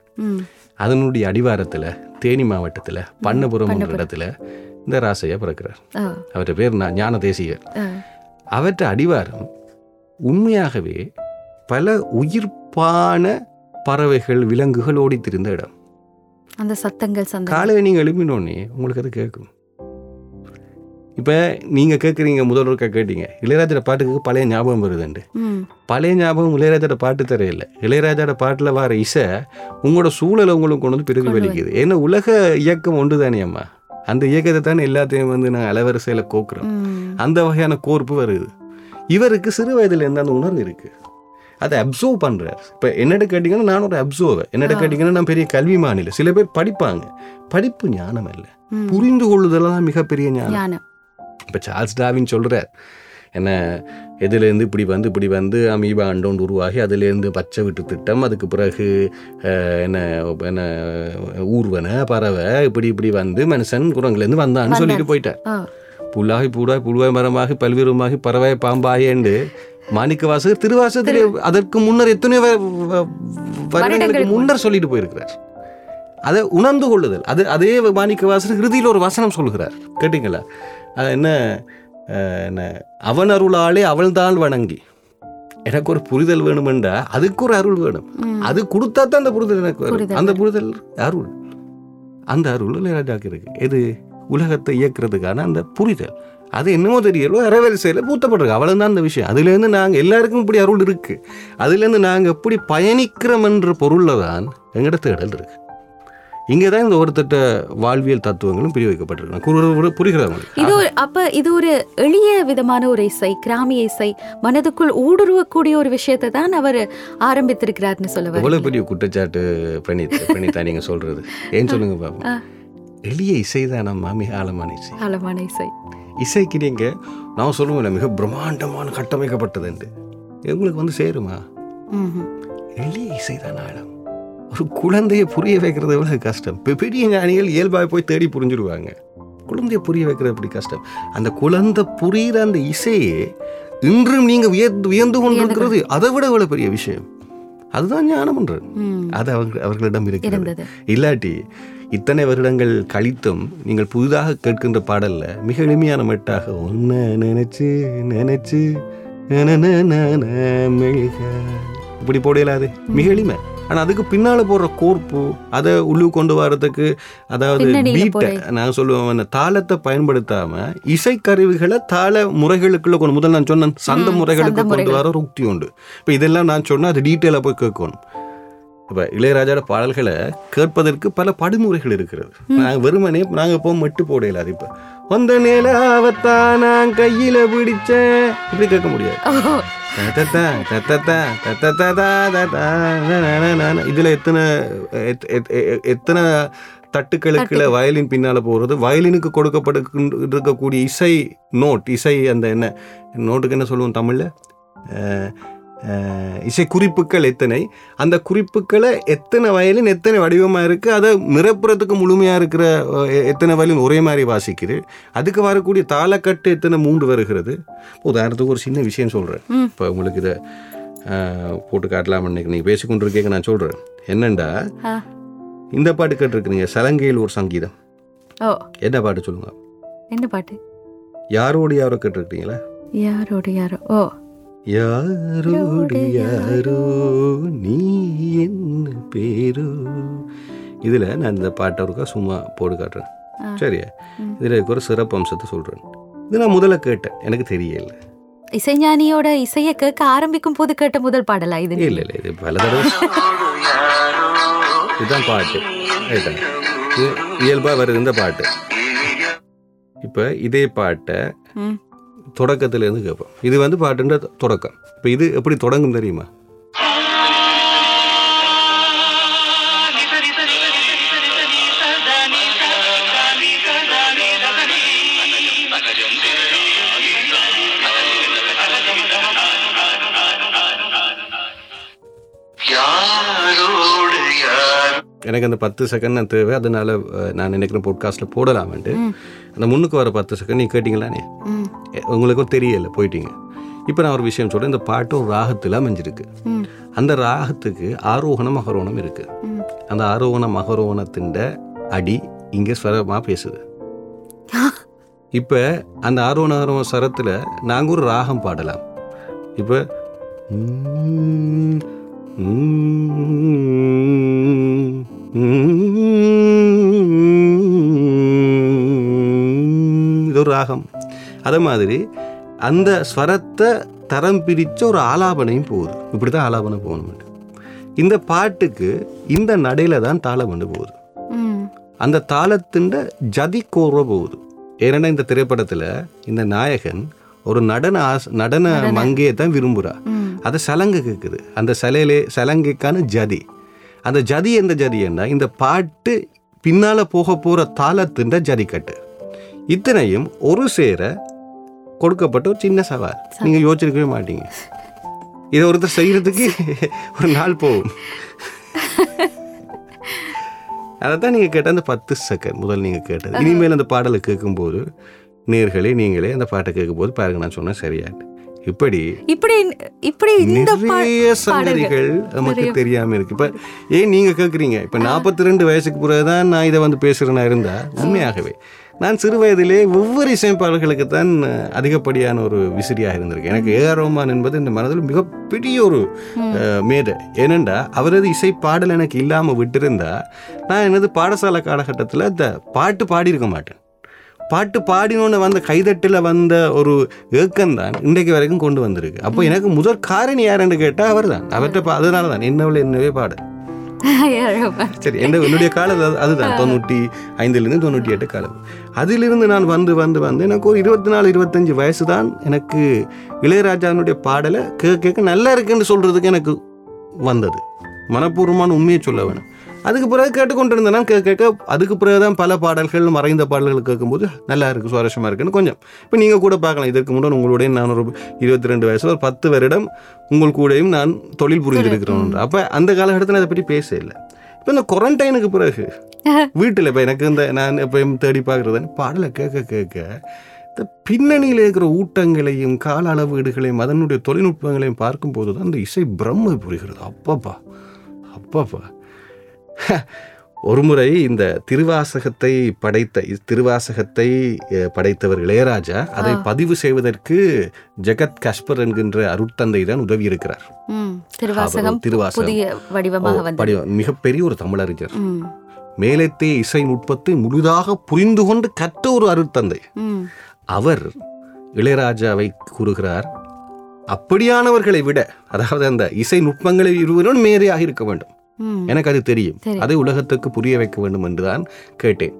அதனுடைய அடிவாரத்துல தேனி மாவட்டத்துல பண்ணபுரம் என்ற இடத்துல இந்த ராசையா பிறக்கிறார். அவர்கிட்ட பேர் ஞான தேசிகர். ஆ. அவற்றை அடிவாரம் உண்மையாகவே பல உயிர்ப்பான பறவைகள் விலங்குகள் ஓடித் திரிந்த இடம். அந்த சத்தங்கள் காலையில் நீங்கள் எழுப்பினோடனே உங்களுக்கு அது கேட்கும். இப்போ நீங்கள் கேட்குறீங்க முதல்வருக்கா கேட்டீங்க. இளையராஜோட பாட்டுக்கு பழைய ஞாபகம் வருதுண்டு. பழைய ஞாபகம் இளையராஜோட பாட்டு தரையில்லை இளையராஜோட பாட்டில் வர இசை உங்களோட சூழலை உங்களுக்கு கொண்டு வந்து பிறகு வெளிக்குது ஏன்னா உலக இயக்கம் ஒன்று தானே அம்மா? அந்த இயக்கத்தை தானே எல்லாத்தையும் வந்து நாங்கள் அலவரிசையில் கோக்குறோம். அந்த வகையான கோர்ப்பு வருது. இவருக்கு சிறு வயதில் இருந்து அந்த உணர்வு இருக்கு. அதை அப்சர்வ் பண்றாரு. இப்போ என்னட்ட கேட்டிங்கன்னா நான் ஒரு அப்சர்வர். என்னட்ட கேட்டிங்கன்னா நான் பெரிய கல்வி மாநில சில பேர் படிப்பாங்க. படிப்பு ஞானம் அல்ல. ம். புரிந்து கொள்ளுதெல்லாம் மிகப்பெரிய ஞானம். இப்போ சார்ல்ஸ் டாவின் சொல்றார். என்ன எதுலேருந்து இப்படி வந்து இப்படி வந்து அமீபா அண்டோண்டு உருவாகி அதுலேருந்து பச்சை விட்டு திட்டம் அதுக்கு பிறகு என்ன என்ன ஊர்வன பறவை இப்படி இப்படி வந்து மனுஷன் குரங்குலேருந்து வந்தான்னு சொல்லிட்டு போயிட்டார். புல்லாகி பூடாய் புழுவாய் மரமாகி பல்வேறுமாகி பறவை பாம்பாயேண்டு மாணிக்க வாசகர் திருவாசகத்திலே அதற்கு முன்னர் எத்தனையோ வருடங்களுக்கு முன்னர் சொல்லிட்டு போயிருக்கிறார். அதை உணர்ந்து கொள்ளுதல். அது அதே மாணிக்க வாசகர் இறுதியில் ஒரு வசனம் சொல்கிறார் கேட்டீங்களா? அது என்ன என்ன அவன் அருளாலே அவள்தான் வணங்கி. எனக்கு ஒரு புரிதல் வேணுமெண்டா அதுக்கு ஒரு அருள் வேணும். அது கொடுத்தா தான் அந்த புரிதல் எனக்கு வரும். அந்த புரிதல் அருள். அந்த அருள் இளையராஜாக்கு இருக்கு. எது? உலகத்தை இயக்குறதுக்கான அந்த புரிதல். அது என்னமோ தெரியலோ அறவரிசையில் பூத்தப்பட்டிருக்கு அவ்வளவுதான் அந்த விஷயம். அதுலேருந்து நாங்கள் எல்லாருக்கும் இப்படி அருள் இருக்கு. அதுலேருந்து நாங்கள் எப்படி பயணிக்கிறோம் என்ற பொருளில் தான் எங்கள்கிட்ட தேடல் இருக்கு. இங்கே தான் இந்த ஒருத்தட்ட வாழ்வியல் தத்துவங்களும் பிரி வைக்கப்பட்டிருக்கு புரிகிறவங்க இது ஒரு அப்ப இது ஒரு எளிய விதமான ஒரு இசை கிராமிய இசை மனதுக்குள் ஊடுருவக்கூடிய ஒரு விஷயத்தை தான் அவர் ஆரம்பித்திருக்கிறார்னு சொல்லுவார் எவ்வளவு பெரிய குற்றச்சாட்டு பிரணீத் பிரணீதா நீங்க சொல்றது? ஏன் சொல்லுங்க பாப்போம் எளிய இசைதானம்மா மிக ஆழமான இசை. ஆழமான இசை. இசைக்கு நீங்க நான் சொல்லுவேன் மிக பிரம்மாண்டமான கட்டமைக்கப்பட்டதுண்டு உங்களுக்கு வந்து சேருமா. எளிய இசைதான் ஆழம்? ஒரு குழந்தையை புரிய வைக்கிறது எவ்வளவு கஷ்டம். இப்போ பெரிய ஞானிகள் இயல்பாக போய் தேடி புரிஞ்சிருவாங்க குழந்தையை புரிய வைக்கிறது எப்படி கஷ்டம்? அந்த குழந்தை புரிகிற அந்த இசையே இன்றும் நீங்க வியந்து வியந்து கொண்டிருக்கிறது அதை விட எவ்வளவு பெரிய விஷயம்? அதுதான் ஞானம்ன்றது. அது அவங்க அவர்களிடம் இருக்கிறது. இல்லாட்டி இத்தனை வருடங்கள் கழித்தும் நீங்கள் புதிதாக கேட்கின்ற பாடல்ல மிக எளிமையான மெட்டாக உன்னை நினைச்சு நினைச்சு. இப்படி போடலாது. மிக எளிமை. ஆனா அதுக்கு பின்னால போடுற கோர்ப்பு அதை உள்ளுக்கு கொண்டு வர்றதுக்கு அதாவது பீட்டை நான் சொல்லுவேன் அந்த தாளத்தை பயன்படுத்தாம இசைக்கருவிகளை தாள முறைகளுக்குள்ள கொண்டு முதல்ல நான் சொன்னேன் சந்த முறைகளுக்கு கொண்டு. வர ஒரு உக்தி உண்டு. இப்போ இதெல்லாம் நான் சொன்னா அது டீட்டெயிலாக போய் கேட்கணும். இப்போ இளையராஜாவோட பாடல்களை கேட்பதற்கு பல படுமுறைகள் இருக்கிறது. நாங்கள் வெறுமனே நாங்கள் இப்போ மட்டு போடையில அது இப்போ. வந்த நிலாவத்தான் நான் கையில பிடிச்சேன். இப்படி கேட்க முடியாது. இதுல எத்தனை எத்தனை தட்டுக்களுக்குள்ள வயலின் பின்னால போறது? வயலினுக்கு கொடுக்கப்பட்டு இருக்கக்கூடிய இசை நோட் இசை அந்த என்ன நோட்டுக்கு என்ன சொல்லுவோம் தமிழ்ல? இசை குறிப்புகள் எத்தனை? அந்த குறிப்புகளை எத்தனை வயலின் எத்தனை வடிவமா இருக்கு? அதை நிரப்புறதுக்கு முழுமையா இருக்கிற எத்தனை வயலின் ஒரே மாதிரி வாசிக்குது? அதுக்கு வரக்கூடிய தாளக்கட்டு எத்தனை மூன்று வருகிறது? உதாரணத்துக்கு ஒரு சின்ன விஷயம் சொல்றேன். ம். இப்போ உங்களுக்கு இதை போட்டு காட்டலாம்னு இன்னைக்கு நீங்கள் பேசிக்கொண்டிருக்கீங்க நான் சொல்கிறேன் என்னண்டா. இந்த பாட்டு கேட்டிருக்கிறீங்க சலங்கையில் ஒரு சங்கீதம். என்ன பாட்டு சொல்லுங்க? என்ன பாட்டு? யாரோடு யாரோ கேட்டிருக்கீங்களா யாரோட யாரோ? ஓ. யாரோடு யாரோ நீ என்ன பேரோ? இதில் நான் இந்த பாட்டை ஒருக்கா சும்மா போட்டு காட்டுறேன். சரியா. இதில் இருக்க ஒரு சிறப்பு அம்சத்தை சொல்கிறேன் இது நான் முதல்ல கேட்டேன். எனக்கு தெரியல. இசைஞானியோட இசையை கேட்க ஆரம்பிக்கும் போது கேட்ட முதல் பாடலா இது? இல்லை இல்லை இது பல தடவை. இதுதான் பாட்டு. ரைட்டா? இது இயல்பாக வருது இந்த பாட்டு. இப்போ இதே பாட்டை ம். தொடக்கத்துல இருந்து கேட்போம். இது வந்து பாட்டுன்ற தொடக்கம். இப்போ இது எப்படி தொடங்கும் தெரியுமா? எனக்கு அந்த பத்து செகண்ட் நான் தேவை. அதனால நான் நினைக்கிறேன் பாட்காஸ்ட்டில் போடலாமன்ட்டு. அந்த முன்னுக்கு வர பத்து செகண்ட் நீங்கள் கேட்டிங்களானே உங்களுக்கும் தெரியல போயிட்டீங்க. இப்போ நான் ஒரு விஷயம் சொல்கிறேன் இந்த பாட்டு ஒரு ராகத்தில் அமைஞ்சிருக்கு. அந்த ராகத்துக்கு ஆரோகணம் அகரோணம் இருக்கு. ம். அந்த ஆரோகணம் அகரோணத்தின் அடி இங்கே ஸ்வரமாக பேசுது. இப்போ அந்த ஆரோகண அகரோண ஸ்வரத்தில் நாங்கள் ஒரு ராகம் பாடலாம். இப்போ இது ஒரு ராகம். அதே மாதிரி அந்த ஸ்வரத்தை தரம் பிரித்த ஒரு ஆலாபனையும் போகுது. இப்படி தான் ஆலாபனை போகணும் இந்த பாட்டுக்கு இந்த நடையில தான் தாளம் வந்து போகுது அந்த தாளத்தின் ஜதி கோர்வ போகுது. ஏன்னா இந்த திரைப்படத்துல இந்த நாயகன் ஒரு நடன ஆஸ் நடன மங்கையை தான் விரும்புறா. ம். அதை சலங்கை கேட்குது அந்த சலையிலே சலங்கைக்கான ஜதி. அந்த ஜதி எந்த ஜதின்னா இந்த பாட்டு பின்னால போக போற தாளத்தின் ஜதிக்கட்டு. இத்தனையும் ஒரு சேர கொடுக்கப்பட்ட ஒரு சின்ன சவால். நீங்க யோசிச்சிருக்கவே மாட்டீங்க. இதை ஒருத்தர் செய்யறதுக்கு ஒரு நாள் போகும். அதைத்தான் நீங்கள் கேட்ட அந்த பத்து செகண்ட் முதல் நீங்கள் கேட்டது. இனிமேல் அந்த பாடலை கேட்கும்போது நேர்களே நீங்களே அந்த பாட்டை கேட்கும்போது பாருங்க நான் சொன்னேன் சரியாட்டு. இப்படி இப்படி இப்படி நிறைய சங்கதிகள் நமக்கு. தெரியாம இருக்கு. இப்ப ஏன் நீங்க கேக்குறீங்க இப்ப நாற்பத்தி ரெண்டு வயசுக்கு பிறகுதான் நான் இதை வந்து பேசுறேன்னா இருந்தா? உண்மையாகவே. நான் சிறு வயதிலே ஒவ்வொரு இசையமைப்பாளர்களுக்கு தான் அதிகப்படியான ஒரு விசிறியாக இருந்திருக்கேன். எனக்கு ஏஆர் ரோமான் என்பது இந்த மனதில் மிகப்பெரிய ஒரு மேடை ஏனென்றா அவரது இசை பாடல் எனக்கு இல்லாம விட்டிருந்தா நான் எனது பாடசாலை காலகட்டத்தில் இந்த பாட்டு பாடியிருக்க மாட்டேன். பாட்டு பாடினோன்னு வந்த கைதட்டில் வந்த ஒரு ஏக்கம்தான் இன்றைக்கு வரைக்கும் கொண்டு வந்திருக்கு. அப்போ எனக்கு முதல் காரணி யாருன்னு கேட்டால் அவர் தான் அவர்கிட்ட பா அதனால தான் என்னவில் என்னவே பாடு. சரி என்ன என்னுடைய காலம் அது- அதுதான் தொண்ணூற்றி ஐந்துலேருந்து தொண்ணூற்றி எட்டு காலம். அதிலிருந்து நான் வந்து வந்து வந்து எனக்கு ஒரு இருபத்தி நாலு இருபத்தஞ்சு வயசு தான் எனக்கு இளையராஜாவினுடைய பாடலை கேட்க கேட்க நல்லா இருக்குன்னு சொல்கிறதுக்கு எனக்கு வந்தது. மனப்பூர்வமான உண்மையை சொல்ல வேணும். அதுக்கு பிறகு கேட்டுக்கொண்டிருந்தேன். கேட்க கேட்க அதுக்கு பிறகு தான் பல பாடல்கள் மறைந்த பாடல்கள் கேட்கும்போது நல்லா இருக்குது சுவாரஸ்யமாக இருக்குன்னு கொஞ்சம். இப்போ நீங்கள் கூட பார்க்கலாம். இதற்கு முன்னாடி உங்களுடைய நான் ஒரு இருபத்தி ரெண்டு வயசுல ஒரு பத்து வருடம் உங்கள் கூடயும் நான் தொழில் புரிந்திருக்கிறோம் அப்போ அந்த காலகட்டத்தில் அதை பற்றி பேச இல்லை. இப்போ இந்த குவாரண்டைனுக்கு பிறகு வீட்டில் இப்போ எனக்கு இந்த நான் எப்பயும் தேடி பார்க்குறது? பாடலை கேட்க கேட்க இந்த பின்னணியில் இருக்கிற ஊட்டங்களையும் கால அளவீடுகளையும் அதனுடைய தொழில்நுட்பங்களையும் பார்க்கும்போது தான் அந்த இசை பிரம்மை புரிகிறது. அப்பப்பா அப்பப்பா. ஒருமுறை இந்த திருவாசகத்தை படைத்த திருவாசகத்தை படைத்தவர் இளையராஜா அதை பதிவு செய்வதற்கு ஜெகத் கஸ்பர் என்கின்ற அருட்தந்தை தான் உதவி இருக்கிறார் திருவாசகம். மிகப்பெரிய ஒரு தமிழறிஞர். ம், மேலத்தே இசை நுட்பத்தை முழுதாக புரிந்து கொண்டு கற்ற ஒரு அருட்தந்தை. அவர் இளையராஜாவை கூறுகிறார் அப்படியானவர்களை விட அதாவது அந்த இசை நுட்பங்களை இருவரும் மேதையாக இருக்க வேண்டும். எனக்கு அது தெரியும். அதை உலகத்துக்கு புரிய வைக்க வேண்டும் என்றுதான் கேட்டேன்.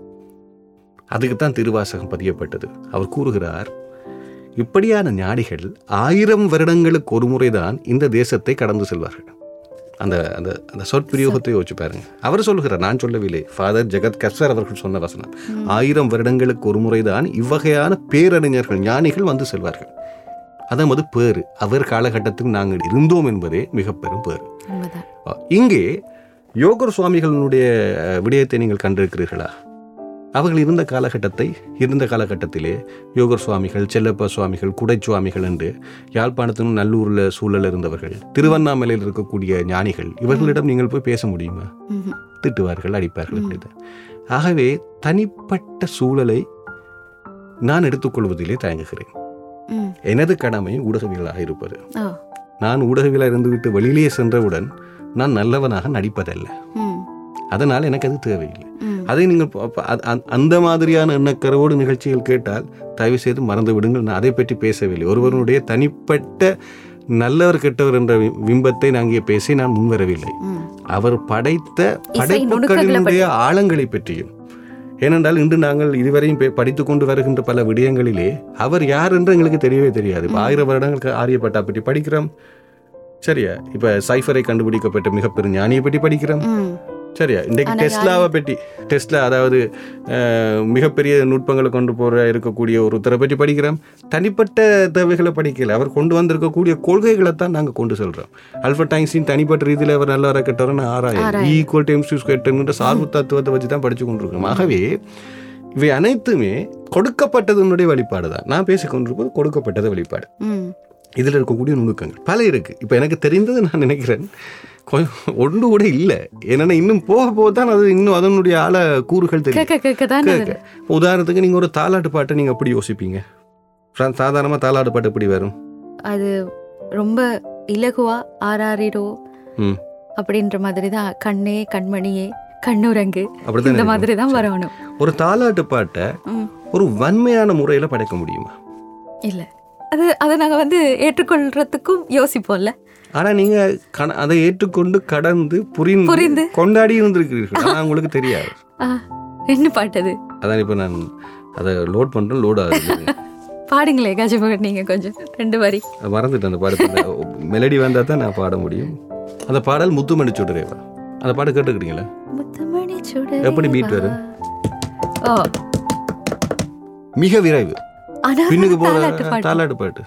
அதுக்குத்தான் திருவாசகம் பதியப்பட்டது. அவர் கூறுகிறார் இப்படியான ஞானிகள் ஆயிரம் வருடங்களுக்கு ஒரு முறைதான் இந்த தேசத்தை கடந்து செல்வார்கள். அந்த அந்த அந்த சொற்பிரயோகத்தை யோசிச்சு பாருங்க. அவர் சொல்லுகிறார் நான் சொல்லவில்லை. ஃபாதர் ஜெகத் கஸ்வர் அவர்கள் சொன்ன வசனம். ஆயிரம் வருடங்களுக்கு ஒரு முறைதான் இவ்வகையான பேரறிஞர்கள் ஞானிகள் வந்து செல்வார்கள். அதாவது பேரு அவர் காலகட்டத்தில் நாங்கள் இருந்தோம் என்பதே மிக பெரும் பேரு இங்கே யோகர் சுவாமிகளினுடைய விடயத்தை நீங்கள் கண்டிருக்கிறீர்களா? அவர்கள் இருந்த காலகட்டத்தை இருந்த காலகட்டத்திலே யோகர் சுவாமிகள் செல்லப்ப சுவாமிகள் குடை சுவாமிகள் என்று யாழ்ப்பாணத்திலும் நல்லூரில் சூழல் இருந்தவர்கள் திருவண்ணாமலையில் இருக்கக்கூடிய ஞானிகள் இவர்களிடம் நீங்கள் போய் பேச முடியுமா. திட்டுவார்கள் அடிப்பார்கள் ஆகவே தனிப்பட்ட சூழலை நான் எடுத்துக்கொள்வதிலே தயங்குகிறேன். எனது கடமை ஊடகவியலாக இருப்பது. நான் ஊடகவியலாக இருந்துவிட்டு வெளியிலேயே சென்றவுடன் நான் நல்லவனாக நடிப்பதல்ல. அதனால் எனக்கு அது தேவையில்லை. அதை நீங்கள் அந்த மாதிரியான எண்ணக்கருவோடு நிகழ்ச்சிகள் கேட்டால் தயவு செய்து மறந்து விடுங்கள். நான் அதை பற்றி பேசவில்லை. ஒருவருடைய தனிப்பட்ட நல்லவர் கெட்டவர் என்ற வி- பிம்பத்தை நான் இங்கே பேசி நான் முன்வரவில்லை. அவர் படைத்த படைப்புகளினுடைய ஆழங்களை பற்றியும் ஏனென்றால் இன்று நாங்கள் இதுவரையும் பே- படித்துக் கொண்டு வருகின்ற பல விடயங்களிலே அவர் யார் என்று எங்களுக்கு தெரியவே தெரியாது. ஆயிரம் வருடங்களுக்கு ஆரியப்பட்டா பற்றி படிக்கிறோம். சரியா? இப்ப சைஃபரை கண்டுபிடிக்கப்பட்ட மிகப்பெரும் ஞானியை பற்றி படிக்கிறோம். சரியா? இன்றைக்கு டெஸ்லாவை பற்றி டெஸ்லா அதாவது மிகப்பெரிய நுட்பங்களை கொண்டு போற இருக்கக்கூடிய ஒருத்தரை பற்றி படிக்கிறோம். தனிப்பட்ட தேவைகளை படிக்கல. அவர் கொண்டு வந்திருக்கக்கூடிய கொள்கைகளை தான் நாங்கள் கொண்டு செல்றோம். அல்பர்ட் ஐன்ஸ்டீன் தனிப்பட்ட ரீதியில் அவர் நல்லவரை கெட்டவர்னு ஆராயம். ஈக்குவல் டைம்ஸ் யூஸ் கெட்டன்ற சார்பு தத்துவத்தை வச்சு தான் படிச்சு கொண்டிருக்கோம். ஆகவே இவை அனைத்துமே கொடுக்கப்பட்டதனுடைய வெளிப்பாடு தான். நான் பேசிக் கொண்டிருப்பது கொடுக்கப்பட்டது வெளிப்பாடு. ம். இதில் இருக்கக்கூடிய நுணுக்கங்கள். பல இருக்கு. இப்போ எனக்கு தெரிந்தது நான் நினைக்கிறேன் கொஞ்சம் ஒன்று கூட இல்லை. என்னன்னா இன்னும் போக போக தான் அது இன்னும் அதனுடைய ஆழ கூறுகள் தெரியும். உதாரணத்துக்கு நீங்கள் ஒரு தாலாட்டு பாட்டை நீங்கள் எப்படி யோசிப்பீங்க? சா- சாதாரணமா தாலாட்டு பாட்டு எப்படி வரும்? அது ரொம்ப இலகுவா ம். அப்படின்ற மாதிரி தான். கண்ணே கண்மணியே கண்ணுரங்கு இந்த. மாதிரி தான் வரணும். ஒரு தாலாட்டு பாட்டை. ஒரு வன்மையான முறையில் படைக்க முடியுமா? இல்ல. அது அதை நாங்க வந்து ஏற்றுக்கொள்றதுக்கும் யோசிப்போம்ல. ஆனா நீங்க அதை ஏற்றுக்கொண்டு கடந்து புரிந்து புரிந்து. கொண்டாடி இருந்திருக்கிறீர்கள். ஆனா உங்களுக்கு தெரியாது. என்ன பாட்டு அது? அதான் இப்போ நான் அதை லோட் பண்றேன் லோட் ஆகுது. பாடுங்களே கஜமகன் நீங்க கொஞ்சம் ரெண்டு வரி. மறந்துட்டேன் அந்த பாடத்தை மெலடி வந்தால் தான் நான் பாட முடியும். அந்த பாடல் முத்துமணி சுடரேவா? அந்த பாட்டு கேட்டுக்கிறீங்களா முத்தமணி சுடரே எப்படி வா. வரும்? ஓ. மிக விரைவு. பின்னுக்கு போற தாலாட்டு பாட்டு.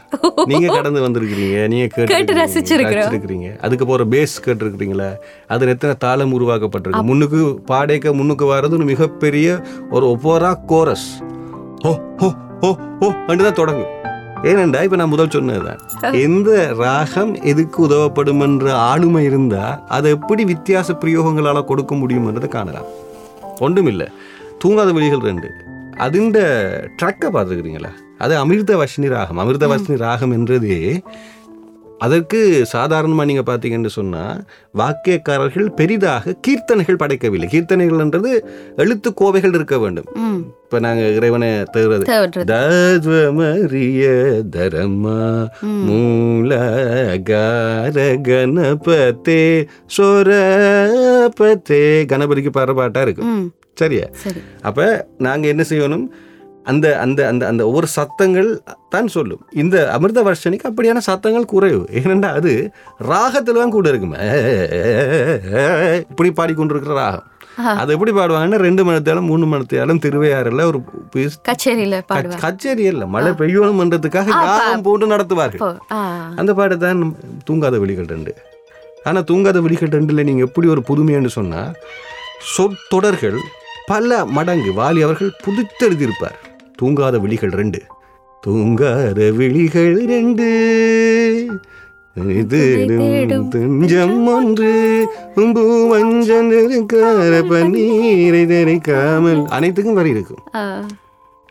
நீங்க கடந்து வந்திருக்கிறீங்க நீங்க கேட்டு. ரசிச்சிருக்கிறீங்க. அதுக்கு போற பேஸ் கேட்டிருக்கிறீங்களா? அதுல எத்தனை தாளம் உருவாக்கப்பட்டிருக்கு? முன்னுக்கு பாடேக்க முன்னுக்கு வர்றது ஒரு மிகப்பெரிய ஒரு ஒப்போரா கோரஸ் ஓ ஓ ஓ ஓ தான் தொடங்கும். ஏனெண்டா இப்ப நான் முதல் சொன்னதுதான். எந்த ராகம் எதுக்கு உதவப்படும் என்ற ஆளுமை இருந்தா அதை எப்படி வித்தியாச பிரயோகங்களால கொடுக்க முடியும்ன்றதை காணலாம். ஒன்றுமில்லை. தூங்காத வெளிகள் ரெண்டு. அதுண்ட ட்ரக்கை பார்த்துக்கிறீங்களா அது அமிர்த வர்ஷினி ராகம். அமிர்த வர்ஷினி ராகம் என்றதே அதற்கு சாதாரணமாக நீங்கள் பார்த்தீங்கன்னு சொன்னால் வாக்கியக்காரர்கள் பெரிதாக கீர்த்தனைகள் படைக்கவில்லை. கீர்த்தனைகள்ன்றது எழுத்து கோவைகள் இருக்க வேண்டும். இப்போ நாங்கள் இறைவனை தேடுறது. தத்வமரிய தரமா மூலகார கணபதே சொரபதே கணபதிக்கு பாடுற பாட்டா இருக்கு. ம். சரியா சரி அப்ப நாங்க என்ன செய்யணும் அந்த அந்த அந்த அந்த ஒவ்வொரு சத்தங்கள் தான் சொல்லும் இந்த அமிர்த வர்ஷனிக்கு அப்படியான சத்தங்கள் குறைவு ஏனென்றா அது ராகத்துல தான் கூட இருக்கும் இப்படி பாடிக்கொண்டிருக்கிற ராகம். அது எப்படி பாடுவாங்கன்னா ரெண்டு மணத்தாலும் மூணு மணத்தாலும் திருவையாறுல ஒரு கச்சேரியில கச்சேரி இல்ல மழை பெய்யணும்ன்றதுக்காக யாகம் போட்டு நடத்துவார்கள் அந்த பாட்டு தான் தூங்காத விழிகள் ரெண்டு ஆனால் தூங்காத விழிகள் ரெண்டில் நீங்கள் எப்படி ஒரு புதுமைன்னு சொன்னால் சொற்றொடர்கள் பல மடங்கு வாலி அவர்கள் புதுத்தெழுதியிருப்பார். தூங்காத விழிகள் ரெண்டு. தூங்காத விழிகள் ரெண்டு. இது துஞ்சம் ஒன்று. இருக்கார பன்னீரை தெரிக்காமல் அனைத்துக்கும் வரி இருக்கும்.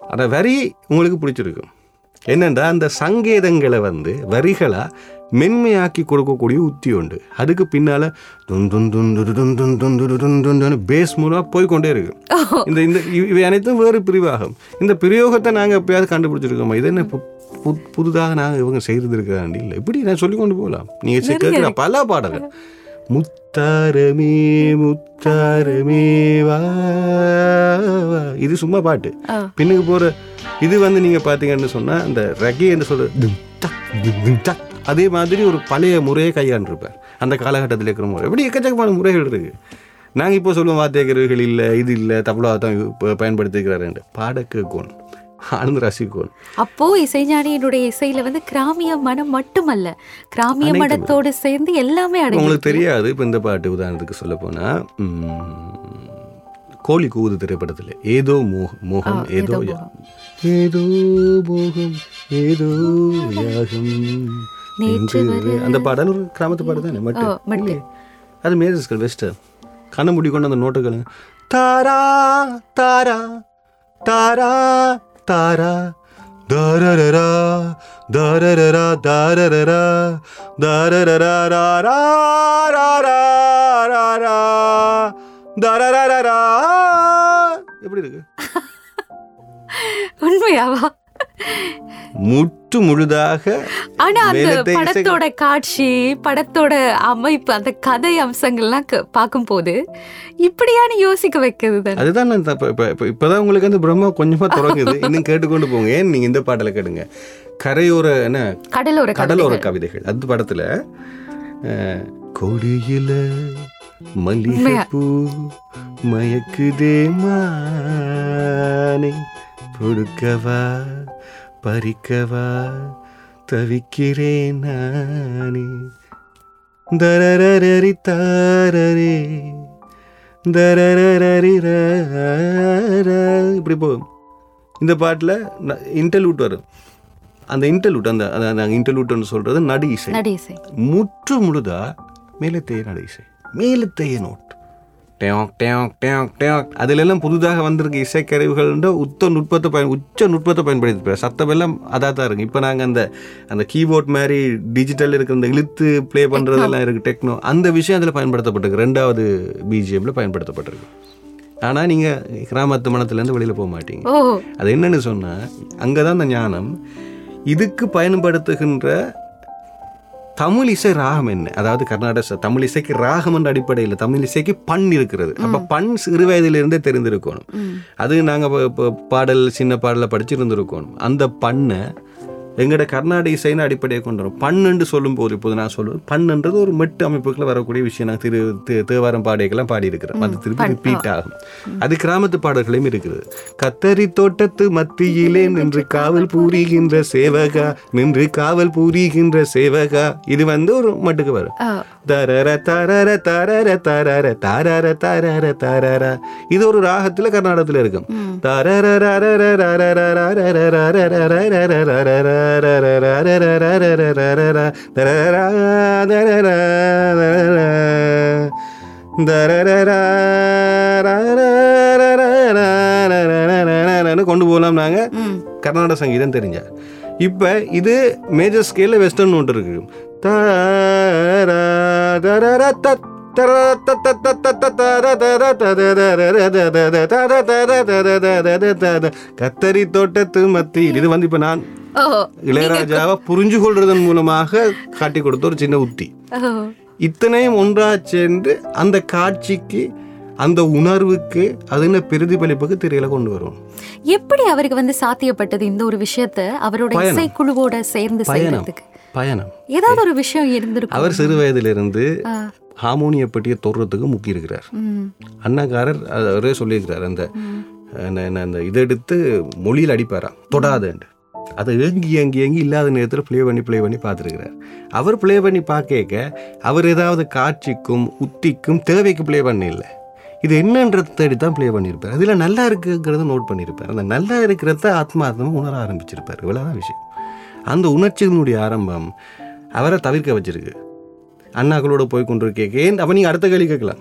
அந்த வரி உங்களுக்கு பிடிச்சிருக்கும். என்னென்றா அந்த சங்கேதங்களை வந்து வரிகளா மென்மையாக்கி கொடுக்கக்கூடிய உத்தி உண்டு அதுக்கு பின்னால துன் துன் துன் துரு துன் துன் துன் துரு துன் துன் துன்னு பேஸ் மூலமாக போய்க்கொண்டே இருக்கு இந்த இந்த இவை அனைத்தும் வேறு பிரிவாகும் இந்த பிரயோகத்தை நாங்கள் எப்பயாவது கண்டுபிடிச்சிருக்கோமா இது என்ன புதுதாக நாங்கள் இவங்க செய்திருக்கிறாண்டி இல்லை இப்படி நான் சொல்லி கொண்டு போகலாம் நீங்கள் கேட்குற பல பாடல்கள் முத்தாரமே முத்தாரமே வா. இது சும்மா பாட்டு. பின்னுக்கு போற இது வந்து நீங்க பாத்தீங்கன்னு சொன்னா அந்த ரகே என்று சொல்ற அதே மாதிரி ஒரு பழைய முறையை கையாண்டிருப்பார். அந்த காலகட்டத்தில் இருக்கிற முறை. எப்படி எக்கச்சக்கமான முறைகள் இருக்கு. நாங்க இப்போ சொல்லுவோம் வாத்தியகர்கள் இல்லை இது இல்லை தபலா தான் இப்போ பயன்படுத்திக்கிறாரு பாட கேட்கணும் ஆனந்த ரசிக்கணும் அப்போ இசைஞானியினுடைய இசையில வந்து கிராமிய மனம் மட்டுமல்ல. கிராமிய மனத்தோடு சேர்ந்து எல்லாமே அடங்கி உங்களுக்கு தெரியாது இப்போ இந்த பாட்டு உதாரணத்துக்கு சொல்ல போனா கோழி கூவுது திரைப்படத்தில். ஏதோ மோகம் ஏதோ ஏதோ மோகம் ஏதோ யாகம். அந்த பாடல் கிராமத்து பாடு தானே? மட்டு. அது மேஜஸ்கள் வெஸ்டர் கண்ணை மூடி கொண்டு அந்த நோட்டுகள் தாரா தாரா தாரா தாரா. தாரரரா தாரரரா தாரரரா. தாரரரா ராரா ராரா ராரா தாரரரா அப்படி இருக்கு? உண்மையாவா? முற்று முழுதாக ஆனா அந்த படத்தோட காட்சி படத்தோட அமைப்பு அந்த கதை அம்சங்கள்லாம் பார்க்கும்போது இப்படியான யோசிக்க வைக்கிறது தானே. அதுதான் நான் இப்ப- இப்ப- இப்ப- இப்பதான் உங்களுக்கு அந்த பிரம்மா கொஞ்சமா தொடங்குது. இன்னும் கேட்டுக்கொண்டு போங்க. ஏன் நீங்க இந்த பாட்டில் கேளுங்க கரையோர என்ன? கடலோர கடலோர கவிதைகள். அந்த படத்துல கொடியில மல்லிகைப்பூ மயக்குதே மானே பொறுக்கவா பறிக்கவா தவிக்கிறேன் நானே. தரரரி தாரரே. தரரரி இப்படி போகும் இந்த பாட்டில் இன்டர்லூட் வரும். அந்த இன்டர்லூட் அந்த அந்த இன்டர்லூட்னு சொல்றது நடு இசை. நடேசை முற்று முழுதா மேலத்தைய நடு இசை. மேலத்தைய நோட் டேங் டேங் டேங் டேங் அதிலெல்லாம் புதுதாக வந்திருக்க இசைக்கருவிகள் உத்த நுட்பத்தை பயன் உச்ச நுட்பத்தை பயன்படுத்தி சத்தம் எல்லாம் அதாக தான் இருக்கு. இப்போ நாங்கள் அந்த அந்த கீபோர்ட் மாதிரி டிஜிட்டல் இருக்கிற அந்த இழுத்து ப்ளே பண்ணுறதெல்லாம் இருக்குது டெக்னோ அந்த விஷயம் அதில் பயன்படுத்தப்பட்டிருக்கு. ரெண்டாவது பிஜிஎம்ல பயன்படுத்தப்பட்டிருக்கு. ஆனால் நீங்கள் கிராமத்து மனத்துலேருந்து வெளியில் போக மாட்டீங்க. அது என்னன்னு சொன்னா அங்கே தான் அந்த ஞானம் இதுக்கு பயன்படுத்துகின்ற தமிழ் இசை ராகம் என்ன? அதாவது கர்நாடக தமிழ் இசைக்கு ராகம் என்ற அடிப்படையில் தமிழ் இசைக்கு பண் இருக்கிறது. அப்போ பண் சிறு வயதிலிருந்தே தெரிந்திருக்கணும். அது நாங்கள் பாடல் சின்ன பாடலை படிச்சிருந்திருக்கணும். அந்த பண்ணை எங்களோட கர்நாடக இசைன்னு அடிப்படையை கொண்டு வரும் பண்ணுன்னு சொல்லும்போது இப்போது நான் சொல்லுவேன் பண்ணுன்றது ஒரு மெட்டு அமைப்புக்குள்ள வரக்கூடிய விஷயம் நான் திரு தேவாரம் பாடைகள்லாம் பாடியிருக்கிறேன் அது திருப்பி ரிப்பீட் ஆகும் அது கிராமத்து பாடல்களையும் இருக்குது கத்தரி தோட்டத்து மத்தியிலே நின்று காவல் புரிகின்ற சேவகா நின்று காவல் புரிகின்ற சேவகா இது வந்து ஒரு மட்டுக்கு வரும் தரர தரர தரர தரர தரர தரர தரர இது ஒரு ராகத்துல கர்நாடகத்துல இருக்கும் ம். கொண்டு போகலாம் நாங்கள் கர்நாடக சங்கீதம் தெரிஞ்ச இப்போ இது மேஜர் ஸ்கேலில் வெஸ்டர்ன் ஒன்று இருக்கு கத்தரி தோட்டத்து மத்தியில். இது வந்து இப்ப நான் இளையராஜாவை புரிஞ்சு கொள்றதன் மூலமாக காட்டி கொடுத்த ஒரு சின்ன உத்தி. இத்தனையும் ஒன்றா சேர்ந்து அந்த காட்சிக்கு அந்த உணர்வுக்கு அது என்ன பிரதிபலிப்புக்கு திரையில கொண்டு வரும். எப்படி அவருக்கு வந்து சாத்தியப்பட்டது இந்த ஒரு விஷயத்த? அவருடைய இசைக்குழுவோட சேர்ந்து பயணம். பயணம். ஏதாவது ஒரு விஷயம் இருந்திருக்கு அவர் சிறு வயதிலிருந்து ஹார்மோனிய பெட்டியை தொடுறதுக்கு முக்கியிருக்கிறார். அண்ணாக்காரர் அவரே சொல்லியிருக்கிறார் அந்த என்ன- அந்த இதை எடுத்து மொழியில் அடிப்பாராம் தொடாதேன்ட்டு. அதை ஏங்கி ஏங்கி ஏங்கி இல்லாத நேரத்தில் ப்ளே பண்ணி ப்ளே பண்ணி பார்த்துருக்கிறார். அவர் ப்ளே பண்ணி பார்க்க அவர் ஏதாவது காட்சிக்கும் உத்திக்கும் தேவைக்கு ப்ளே பண்ணல இது என்னன்றதை தேடி தான் ப்ளே பண்ணியிருப்பார். அதில் நல்லா இருக்குங்கிறத நோட் பண்ணியிருப்பார். அந்த நல்லா இருக்கிறத ஆத்மார்த்தமாக உணர ஆரம்பிச்சிருப்பார். இவ்வளோதான் விஷயம். அந்த உணர்ச்சியினுடைய ஆரம்பம் அவரை தவிர்க்க வச்சிருக்கு. அண்ணாக்களோட போய் கொண்டிருக்கேன் ஏன்? அப்போ நீங்கள் அடுத்த கேள்வி கேட்கலாம்.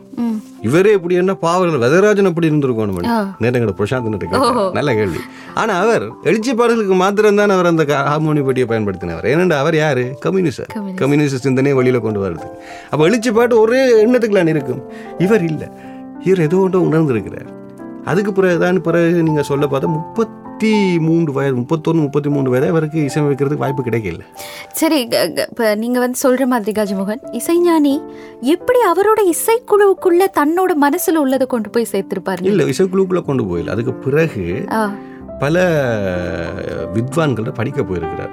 இவரே எப்படி என்ன பாவலர் வெதராஜன் எப்படி இருந்திருக்கணும். நேரங்கட பிரசாந்த் ஓஹோ. நல்ல கேள்வி. ஆனா அவர் எழுச்சி பாடல்களுக்கு மாத்திரம் தான் அவர் அந்த ஹார்மோனி பெட்டியை பயன்படுத்தினவர். ஏனென்றா அவர் யாரு? கம்யூனிஸ்ட். கம்யூனிஸ்ட். கம்யூனிஸ்ட் சிந்தனையை வெளியில கொண்டு வருது அப்ப எழுச்சி பாட்டு ஒரே எண்ணத்துக்குலாம் இருக்கும். இவர் இல்ல. இவர் ஏதோ ஒன்று உணர்ந்திருக்கிறார். அதுக்கு பிறகுதான் பிறகு நீங்க சொல்ல பார்த்தா முப்பத்தி மூன்று வயது முப்பத்தொன்று முப்பத்தி மூன்று வயது அவருக்கு இசையமைக்கிறதுக்கு வாய்ப்பு கிடைக்கல. சரி இப்ப நீங்க வந்து சொல்ற மாதிரி கஜமோகன் இசைஞானி எப்படி அவரோட இசைக்குழுவுக்குள்ள தன்னோட மனசுல உள்ளதை கொண்டு போய் சேர்த்திருப்பாரு இல்ல இசைக்குழுக்குள்ள கொண்டு போயில அதுக்கு பிறகு பல வித்வான்கள்ட்ட படிக்க போயிருக்கிறார்.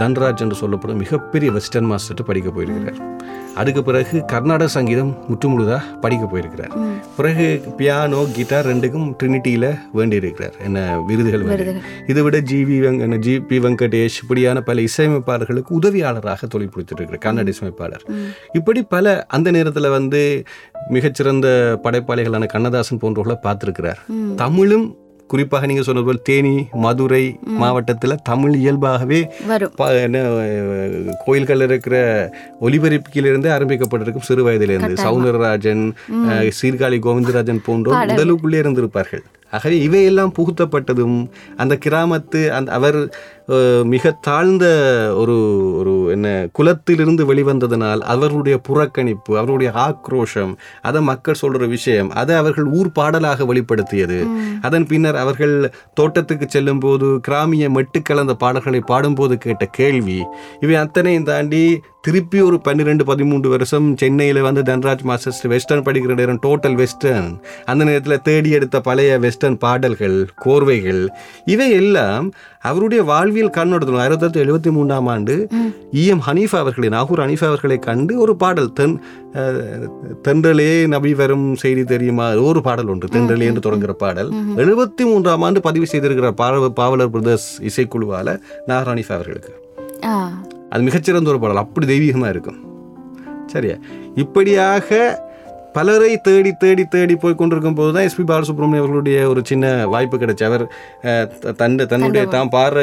தன்ராஜ் என்று சொல்லப்படும் மிகப்பெரிய வெஸ்டர்ன் மாஸ்டர்ட்டு படிக்க போயிருக்கிறார். அதுக்கு பிறகு கர்நாடக சங்கீதம் முற்றுமுழுதா படிக்க போயிருக்கிறார். பிறகு பியானோ கிட்டார் ரெண்டுக்கும் ட்ரினிட்டியில் வேண்டியிருக்கிறார். என்ன விருதுகள். இதை விட ஜிவி வெங்க ஜி பி வெங்கடேஷ் இப்படியான பல இசையமைப்பாளர்களுக்கு உதவியாளராக தொழில் புரித்துட்டு இருக்கிறார் கன்னட இசையமைப்பாளர். இப்படி பல அந்த நேரத்தில் வந்து மிகச்சிறந்த படைப்பாளிகளான கண்ணதாசன் போன்றவர்களை பார்த்துருக்கிறார். தமிழும் குறிப்பாக நீங்கள் சொன்னது போல் தேனி மதுரை மாவட்டத்தில் தமிழ் இயல்பாகவே கோயில்கள் இருக்கிற ஒலிபரப்பிலிருந்து ஆரம்பிக்கப்பட்டிருக்கும் சிறு வயதிலிருந்து. சவுந்தரராஜன் சீர்காழி கோவிந்தராஜன் போன்றோர் உடலுக்குள்ளே இருந்திருப்பார்கள். ஆகவே இவையெல்லாம் புகுத்தப்பட்டதும் அந்த கிராமத்து அந்த அவர் மிக தாழ்ந்த ஒரு ஒரு என்ன குலத்திலிருந்து வெளிவந்ததனால் அவர்களுடைய புறக்கணிப்பு அவருடைய ஆக்ரோஷம் அதை மக்கள் சொல்ற விஷயம் அதை அவர்கள் ஊர் பாடலாக வெளிப்படுத்தியது. அதன் பின்னர் அவர்கள் தோட்டத்துக்கு செல்லும் போது கிராமிய மெட்டு கலந்த பாடல்களை பாடும்போது கேட்ட கேள்வி இவை அத்தனையும் தாண்டி திருப்பி ஒரு பன்னிரெண்டு பதிமூன்று வருஷம் சென்னையில் வந்து தன்ராஜ் மாஸ்டர்ஸ் வெஸ்டர்ன் படிக்கிற நேரம் டோட்டல் வெஸ்டர்ன். அந்த நேரத்தில் தேடி எடுத்த பழைய வெஸ்டர்ன் பாடல்கள் கோர்வைகள் இவை எல்லாம் அவருடைய வாழ்வியல் கண்ணோட்டத்தில் ஆயிரத்தி தொள்ளாயிரத்தி எழுபத்தி மூன்றாம் ஆண்டு இஎம் ஹனீஃபா அவர்களை நாகூர் ஹனீஃபா அவர்களை கண்டு ஒரு பாடல் தென் தென்றலே நபி வரும் செய்தி தெரியுமா? ஒரு பாடல் உண்டு தென்றலே என்று தொடங்குகிற பாடல். எழுபத்தி மூன்றாம் ஆண்டு பதிவு செய்திருக்கிற பாவ பாவலர் பிரதர்ஸ் இசைக்குழுவால நாகூர் ஹனீஃபா அவர்களுக்கு. அது மிகச்சிறந்த ஒரு பாடல். அப்படி தெய்வீகமாக இருக்கும். சரியா? இப்படியாக பலரை தேடி தேடி தேடி போய் கொண்டிருக்கும் போது தான் எஸ்பி பாலசுப்ரமணியம் அவர்களுடைய ஒரு சின்ன வாய்ப்பு கிடைச்சு. அவர் அஹ், த- தன்னுடைய தான் பாடுற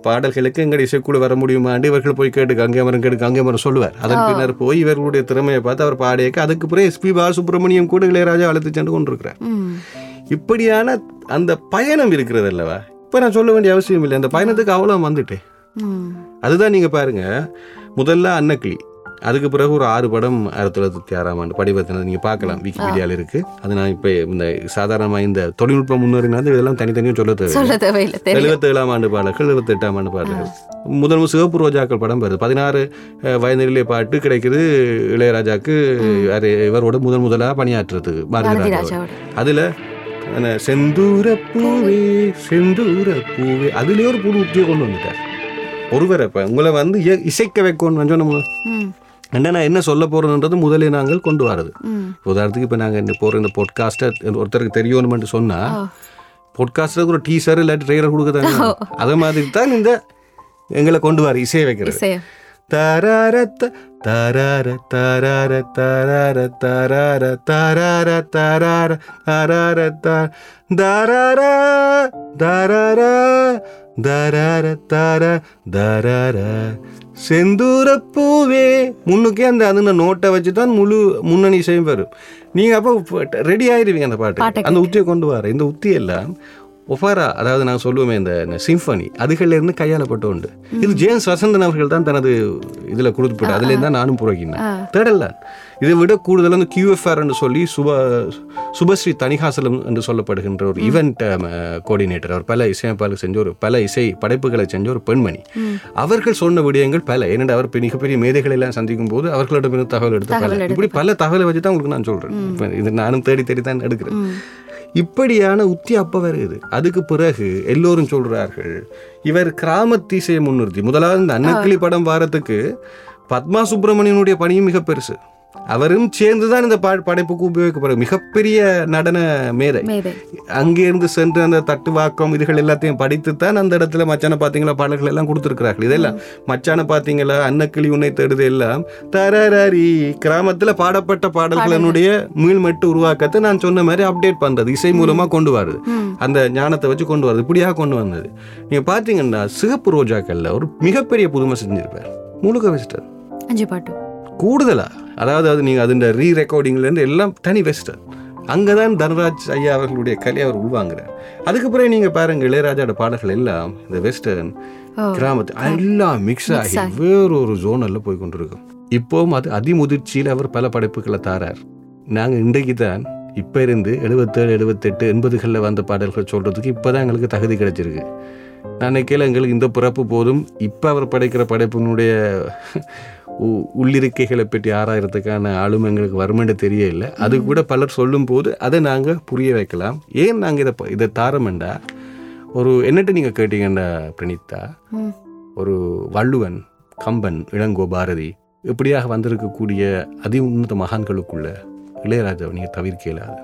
பாடல்களுக்கு எங்கள் இசைக்குழு வர முடியுமாண்டு இவர்கள் போய் கேட்டுக்க அங்கே மரம் கேட்டுக்க அங்கே மரம் சொல்லுவார். அதன் பின்னர் போய் இவர்களுடைய திறமையை பார்த்து அவர் பாடியக்க அதுக்கு பிறகு எஸ்பி பாலசுப்ரமணியம் கூட இளையராஜா அழைத்து சென்று கொண்டிருக்கிறார். இப்படியான அந்த பயணம் இருக்கிறது அல்லவா? இப்போ நான் சொல்ல வேண்டிய அவசியம் இல்லை. அந்த பயணத்துக்கு அவ்வளோ வந்துட்டேன் அதுதான் நீங்க பாருங்க. முதல்ல அன்னக்கிளி. அதுக்கு பிறகு ஒரு ஆறு படம் ஆயிரத்தி தொள்ளாயிரத்தி ஆறாம் ஆண்டு படிவத்தினது. நீங்க பார்க்கலாம். விக்கிபீடியால இருக்கு. அது நான் இப்போ இந்த சாதாரணமா இந்த தொழில்நுட்பம் முன்னேறினாலும் இதெல்லாம் தனித்தனியும் சொல்ல தேவை சொல்ல தேவையில்லை. தெரியும். எழுபத்தி ஏழாம் ஆண்டு பாடல்கள் எழுபத்தி எட்டாம் ஆண்டு பாடல்கள். முதல் சிவப்பு ரோஜாக்கள் படம் வருது. பதினாறு வயதிலே பாட்டு கிடைக்குது. இளையராஜாக்கு யாரு, இவரோட முதல் முதலாக பணியாற்றுறது பாரதி அதுல செந்தூர பூவே செந்தூர பூவே அதுலயே ஒரு புது உத்தியை கொண்டு வந்துட்டார். ஒருவர் இப்ப உங்களை வந்து இசைக்க வைக்கணும் சொன்ன ம். என்ன நான் என்ன சொல்ல போறோன்றது முதலே நாங்கள் கொண்டு வரது உதாரணத்துக்கு இப்போ நாங்கள் இந்த போகிற இந்த பொட்காஸ்ட்டை ஒருத்தருக்கு தெரியணும்னு சொன்னா பொட்காஸ்ட்டுக்கு ஒரு டீசர் இல்லாட்டி ட்ரெய்லர் கொடுக்குறாங்க அதே மாதிரி தான் இந்த எங்களை கொண்டு வர இசையை வைக்கிறது. இசையம் தராரத்த தரார தரார தரார தரார தரார தரார தரார த- தரார தரார தரார தர தரார செந்தூர பூவே முன்னுக்கே அந்த அந்த நோட்டை வச்சு தான் முழு முன்னணி இசையும் வரும். நீங்க அப்போ ரெடி ஆயிருவீங்க அந்த பாட்டு பாட்டை அந்த உத்தியை கொண்டு வர இந்த உத்தி எல்லாம் ஒஃபாரா அதாவது நான் சொல்லுவேன் இந்த சிம்பனி அதுகள்ல இருந்து கையாளப்பட்ட உண்டு. இது ஜேம்ஸ் வசந்தன் அவர்கள் தான் தனது இதுல கொடுத்துப்பட்டு அதுல இருந்தா நானும் புறக்கினேன் தேடல இதை விட கூடுதல் வந்து QFR என்று சொல்லி சுப சுபஸ்ரீ தணிகாசலம் என்று சொல்லப்படுகின்ற ஒரு ஈவெண்ட் கோஆர்டினேட்டர் அவர் பல இசையமைப்பாளர் செஞ்ச ஒரு பல இசை படைப்புகளை செஞ்ச ஒரு பெண்மணி. அவர்கள் சொன்ன விடயங்கள் பல. ஏனென்றால் அவர் பெரிய- மிகப்பெரிய மேதைகளை எல்லாம் சந்திக்கும் போது அவர்களிடமிருந்து தகவல் எடுத்து பல. இப்படி பல தகவலை வச்சு தான் உங்களுக்கு நான் சொல்றேன். இப்ப இது நானும் தேடி தேடி தான் எடுக்கிறேன். இப்படியான உத்தி அப்போ வருது அதுக்கு பிறகு எல்லோரும் சொல்கிறார்கள் இவர் கிராமத்தீசையை முன்னிறுத்தி முதலாவது இந்த அன்னக்கிளி படம் வாரத்துக்கு பத்மா சுப்பிரமணியனுடைய பணியும் மிக பெருசு. அவரும் சேர்ந்துதான் இந்த பா- படைப்புக்கு உபயோகிக்கப்படுற மிகப்பெரிய நடன மேதை. அங்கிருந்து சென்று அந்த தட்டு வாக்கம் இதுகள் எல்லாத்தையும் படித்துத்தான் அந்த இடத்துல மச்சான பாத்தீங்களா பாடல்கள் எல்லாம் கொடுத்துருக்கிறார்கள். இதெல்லாம் மச்சான பாத்தீங்களா அன்னக்கிளி உன்னை தேடுது எல்லாம் தரரி கிராமத்துல பாடப்பட்ட பாடல்களினுடைய மீள்மட்டு உருவாக்கத்தை நான் சொன்ன மாதிரி அப்டேட் பண்றது. இசை மூலமா கொண்டு வருது அந்த ஞானத்தை வச்சு கொண்டு வருது இப்படியாக கொண்டு வந்தது. நீங்க பாத்தீங்கன்னா சிகப்பு ரோஜாக்கள்ல ஒரு மிகப்பெரிய புதுமை செஞ்சிருப்பார். முழுக்க வெஸ்டர் அஞ்சு பாட்டு. கூடுதலா? அதாவது அது நீங்க அதுன்ற ரீ ரெக்கார்டிங்ல இருந்து எல்லாம் தனி வெஸ்டர் அங்கதான் தனராஜ் ஐயா அவர்களுடைய கலையை அவர் உள்வாங்குறார். அதுக்கு பிறகு நீங்க பாருங்க இளையராஜாவோட பாடல்கள் எல்லாம் இந்த வெஸ்டர்ன். கிராமத்து எல்லாம் மிக்ஸ் ஆகி வேறொரு ஜோனல்ல போய் கொண்டிருக்கும். இப்போவும் அது அதிமுதிர்ச்சியில் அவர் பல படைப்புகளை தாரார். நாங்க இன்றைக்கு தான் இப்ப இருந்து எழுபத்தேழு எழுபத்தெட்டு எண்பதுகளில் வந்த பாடல்கள் சொல்றதுக்கு இப்பதான் எங்களுக்கு தகுதி கிடைச்சிருக்கு. நான் நினைக்கல எங்களுக்கு இந்த பிறப்பு போதும். இப்போ அவர் படைக்கிற படைப்பினுடைய உள்ளிருக்கைகளை பற்றி ஆராயறதுக்கான ஆளும் எங்களுக்கு வருமென்று தெரியல அது கூட பலர் சொல்லும்போது அதை நாங்கள் புரிய வைக்கலாம் ஏன் நாங்கள் இதை இதை தாரமெண்டா ஒரு என்னட்டு நீங்கள் கேட்டீங்கண்டா பிரணீதா. ஒரு வள்ளுவன் கம்பன் இளங்கோ பாரதி இப்படியாக வந்திருக்கக்கூடிய அதி உன்னத மகான்களுக்குள்ள இளையராஜாவை நீங்கள் தவிர்க்க இயலாது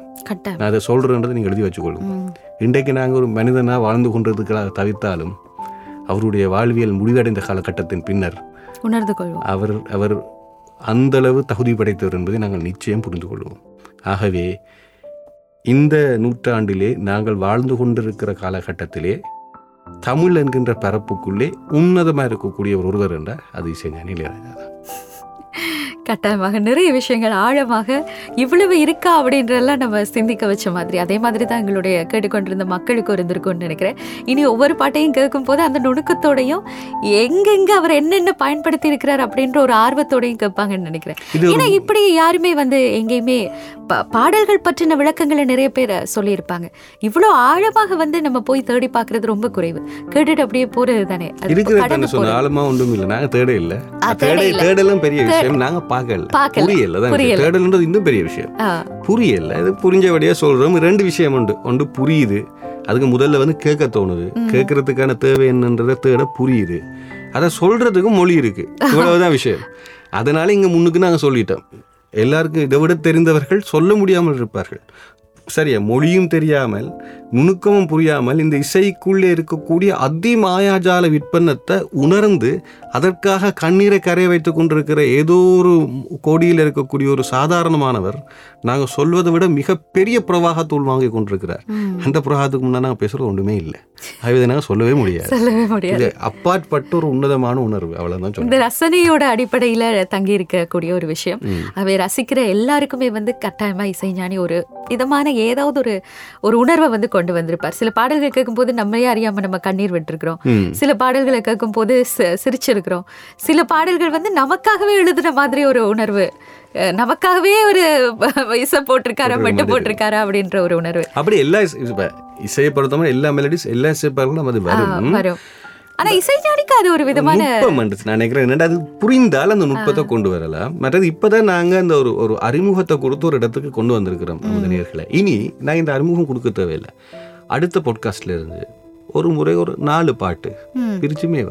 நான் அதை சொல்கிறேன்றதை நீங்கள் எழுதி வச்சுக்கொள்ளுங்க. இன்றைக்கு நாங்கள் ஒரு மனிதனாக வாழ்ந்து கொண்டிருக்கிறதாக தவிர்த்தாலும் அவருடைய வாழ்வியல் முடிவடைந்த காலகட்டத்தின் பின்னர் உணர்ந்து கொள்வோம் அவர் அவர் அந்தளவு தகுதி படைத்தவர் என்பதை நாங்கள் நிச்சயம் புரிந்து கொள்வோம் ஆகவே இந்த நூற்றாண்டிலே நாங்கள் வாழ்ந்து கொண்டிருக்கிற காலகட்டத்திலே தமிழ் என்கின்ற பரப்புக்குள்ளே உன்னதமாக இருக்கக்கூடிய ஒரு ஒருவர் என்றால் அது இசைஞானி இளையராஜா தான். கட்டாயமாக நிறைய விஷயங்கள் ஆழமாக இவ்வளவு இருக்கா அப்படின்றதெல்லாம் நம்ம சிந்திக்க வச்ச மாதிரி அதே மாதிரி தான் எங்களுடைய கேட்டுக்கொண்டிருந்த மக்களுக்கு இருந்திருக்கும்னு நினைக்கிறேன். இனி ஒவ்வொரு பாட்டையும் கேட்கும் போது அந்த நுணுக்கத்தோடையும் எங்கெங்க அவர் என்னென்ன பயன்படுத்தி இருக்கிறார் அப்படின்ற ஒரு ஆர்வத்தோடையும் கேட்பாங்கன்னு நினைக்கிறேன். ஏன்னா இப்படி யாருமே வந்து எங்கேயுமே பாடல்கள் பற்றின விளக்கங்களை நிறைய பேர் சொல்லியிருப்பாங்க. இவ்வளோ ஆழமாக வந்து நம்ம போய் தேடி பார்க்கிறது ரொம்ப குறைவு. கேட்டுட்டு அப்படியே போறது தானே அது இருக்கிறது. ஆழமா ஒன்றும் இல்லை. நாங்க தேட இல்ல. தேடலும் பெரிய விஷயம். நாங்க பார்க்கல. புரியல தான். தேடல்ன்றது இன்னும் பெரிய விஷயம். புரியல இது புரிஞ்சபடியா சொல்றோம். ரெண்டு விஷயம் உண்டு. ஒன்று புரியுது. அதுக்கு முதல்ல வந்து கேட்க தோணுது. கேட்கறதுக்கான தேவை என்னன்றதை தேட புரியுது. அதை சொல்றதுக்கும் மொழி இருக்கு. இவ்வளவுதான் விஷயம். அதனால இங்க முன்னுக்கு நாங்க சொல்லிட்டோம். எல்லாருக்கும் இதை விட தெரிந்தவர்கள் சொல்ல முடியாமல் இருப்பார்கள். சரியா மொழியும் தெரியாமல் நுணுக்கமும் புரியாமல் இந்த இசைக்குள்ளே இருக்கக்கூடிய அதிமாயாஜால விற்பனத்தை உணர்ந்து அதற்காக கண்ணீரை கரைய வைத்துக் கொண்டிருக்கிற ஏதோ ஒரு கோடியில் இருக்கக்கூடிய ஒரு சாதாரணமானவர் நாங்கள் சொல்வதை விட மிகப்பெரிய பிரவாகத்தூள் வாங்கி கொண்டிருக்கிறார். அந்த பிரவாகத்துக்கு முன்னாடி நாங்கள் பேசுறது ஒன்றுமே இல்லை. இதை நாங்கள் சொல்லவே முடியாது. சொல்லவே முடியாது. அப்பாற்பட்ட ஒரு உன்னதமான உணர்வு அவ்வளவுதான் சொல்றேன். இந்த ரசனையோட அடிப்படையில தங்கி இருக்கக்கூடிய ஒரு விஷயம். அவை ரசிக்கிற எல்லாருக்குமே வந்து கட்டாயமா இசைஞானி ஒரு விதமான ஏதாவது ஒரு ஒரு உணர்வை வந்து கொண்டு வந்திருப்பார். சில பாடல்கள் கேட்கும்போது நம்மளே அறியாம நம்ம கண்ணீர் விட்டுருக்கிறோம். சில பாடல்களை கேட்கும்போது சிரிச்சிருக்கிறோம். சில பாடல்கள் வந்து நமக்காகவே எழுதுன மாதிரி ஒரு உணர்வு. நமக்காகவே ஒரு இசை போட்டிருக்காரா மெட்டு போட்டிருக்காரா அப்படின்ற ஒரு உணர்வு. அப்படி எல்லா இசையை பொறுத்தவரை எல்லா மெலடிஸ் எல்லா இசைப்பார்களும் அது வரும். ஆனா இசைஞானிக்கு அது ஒரு விதமான நுட்பம். நான் நினைக்கிறேன். என்னடா அது புரிந்தால் அந்த நுட்பத்தை கொண்டு வரலாம். மற்றது இப்பதான் நாங்க அந்த ஒரு ஒரு அறிமுகத்தை கொடுத்து ஒரு இடத்துக்கு கொண்டு வந்திருக்கிறோம் நமது நேர்களை. இனி நான் இந்த அறிமுகம் கொடுக்க தேவையில்லை. அடுத்த பாட்காஸ்ட்ல இருந்து ஒரு முறை ஒரு நாலு பாட்டு. பிரிச்சுமே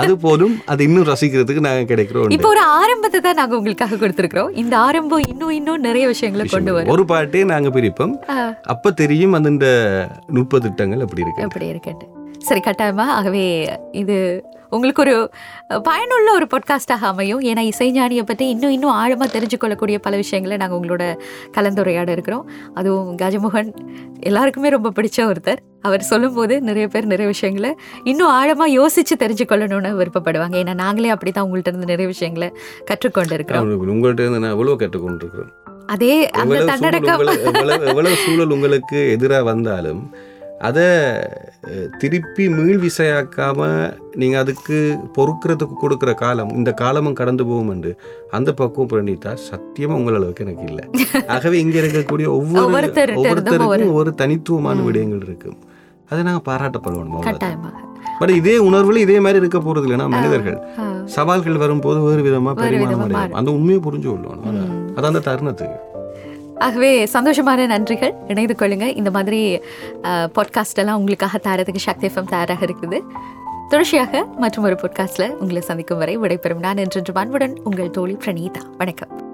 அது போதும் அது இன்னும் ரசிக்கிறதுக்கு நாங்க கிடைக்கிறோம் இப்போ ஒரு ஆரம்பத்தை தான் நாங்க உங்களுக்காக கொடுத்திருக்கிறோம். இந்த ஆரம்பம் இன்னும் இன்னும் நிறைய விஷயங்களை கொண்டு வரும். ஒரு பாட்டே நாங்க பிரிப்போம். அப்ப தெரியும் அந்த நுட்ப திட்டங்கள் அப்படி இருக்கு எப்படி இருக்கட்டு சரி கட்டாயமா. ஆகவே இது உங்களுக்கு ஒரு பயனுள்ள ஒரு பாட்காஸ்டாக அமையும். ஏன்னா இசைஞானியை பற்றி இன்னும் இன்னும் ஆழமாக தெரிஞ்சுக்கொள்ளக்கூடிய பல விஷயங்களை நாங்கள் உங்களோட கலந்துரையாட இருக்கிறோம். அதுவும் கஜமுகன் எல்லாருக்குமே ரொம்ப பிடிச்ச ஒருத்தர். அவர் சொல்லும்போது நிறைய பேர் நிறைய விஷயங்களை இன்னும் ஆழமாக யோசித்து தெரிஞ்சுக்கொள்ளணும்னு விருப்பப்படுவாங்க. ஏன்னா நாங்களே அப்படி தான் உங்கள்ட்ட இருந்து நிறைய விஷயங்களை கற்றுக்கொண்டு இருக்கிறோம் உங்கள்கிட்ட இருந்து நான் எவ்வளவு கற்றுக்கொண்டிருக்கிறேன் அதே அந்த தன்னடக்கம். எவ்வளவு சூழல் உங்களுக்கு எதிராக வந்தாலும் அதை திருப்பி மீள் விசையாக்காம நீங்க அதுக்கு பொறுக்கிறதுக்கு கொடுக்கிற காலம் இந்த காலமும் கடந்து போகும் என்று அந்த பக்குவம் பண்ணிட்டா சத்தியமா உங்கள் அளவுக்கு எனக்கு இல்லை. ஆகவே இங்க இருக்கக்கூடிய ஒவ்வொரு ஒவ்வொருத்தருக்கும் ஒவ்வொரு தனித்துவமான விடயங்கள் இருக்கும் அதை நாங்க பாராட்டப்படணும் அவ்வளவுதான். கட்டாயமாக. பட் இதே உணர்வுல இதே மாதிரி இருக்க போறது இல்லைன்னா மனிதர்கள். சவால்கள் வரும்போது வேறு விதமா வேறு பரிமாணம் அடையும் அந்த உண்மையை புரிஞ்சு கொள்ளணும். அது அந்த தருணத்துக்கு. ஆகவே சந்தோஷமான நன்றிகள். இணைந்து கொள்ளுங்க. இந்த மாதிரி பாட்காஸ்ட் எல்லாம் உங்களுக்காக தரதுக்கு சக்தி எஃப்எம் தயாராக இருக்குது. தொடர்ச்சியாக மற்றும் ஒரு பாட்காஸ்ட்ல உங்களை சந்திக்கும் வரை விடைபெறும். நான் என்றென்று அன்புடன் உங்கள் தோழி பிரணீதா. வணக்கம்.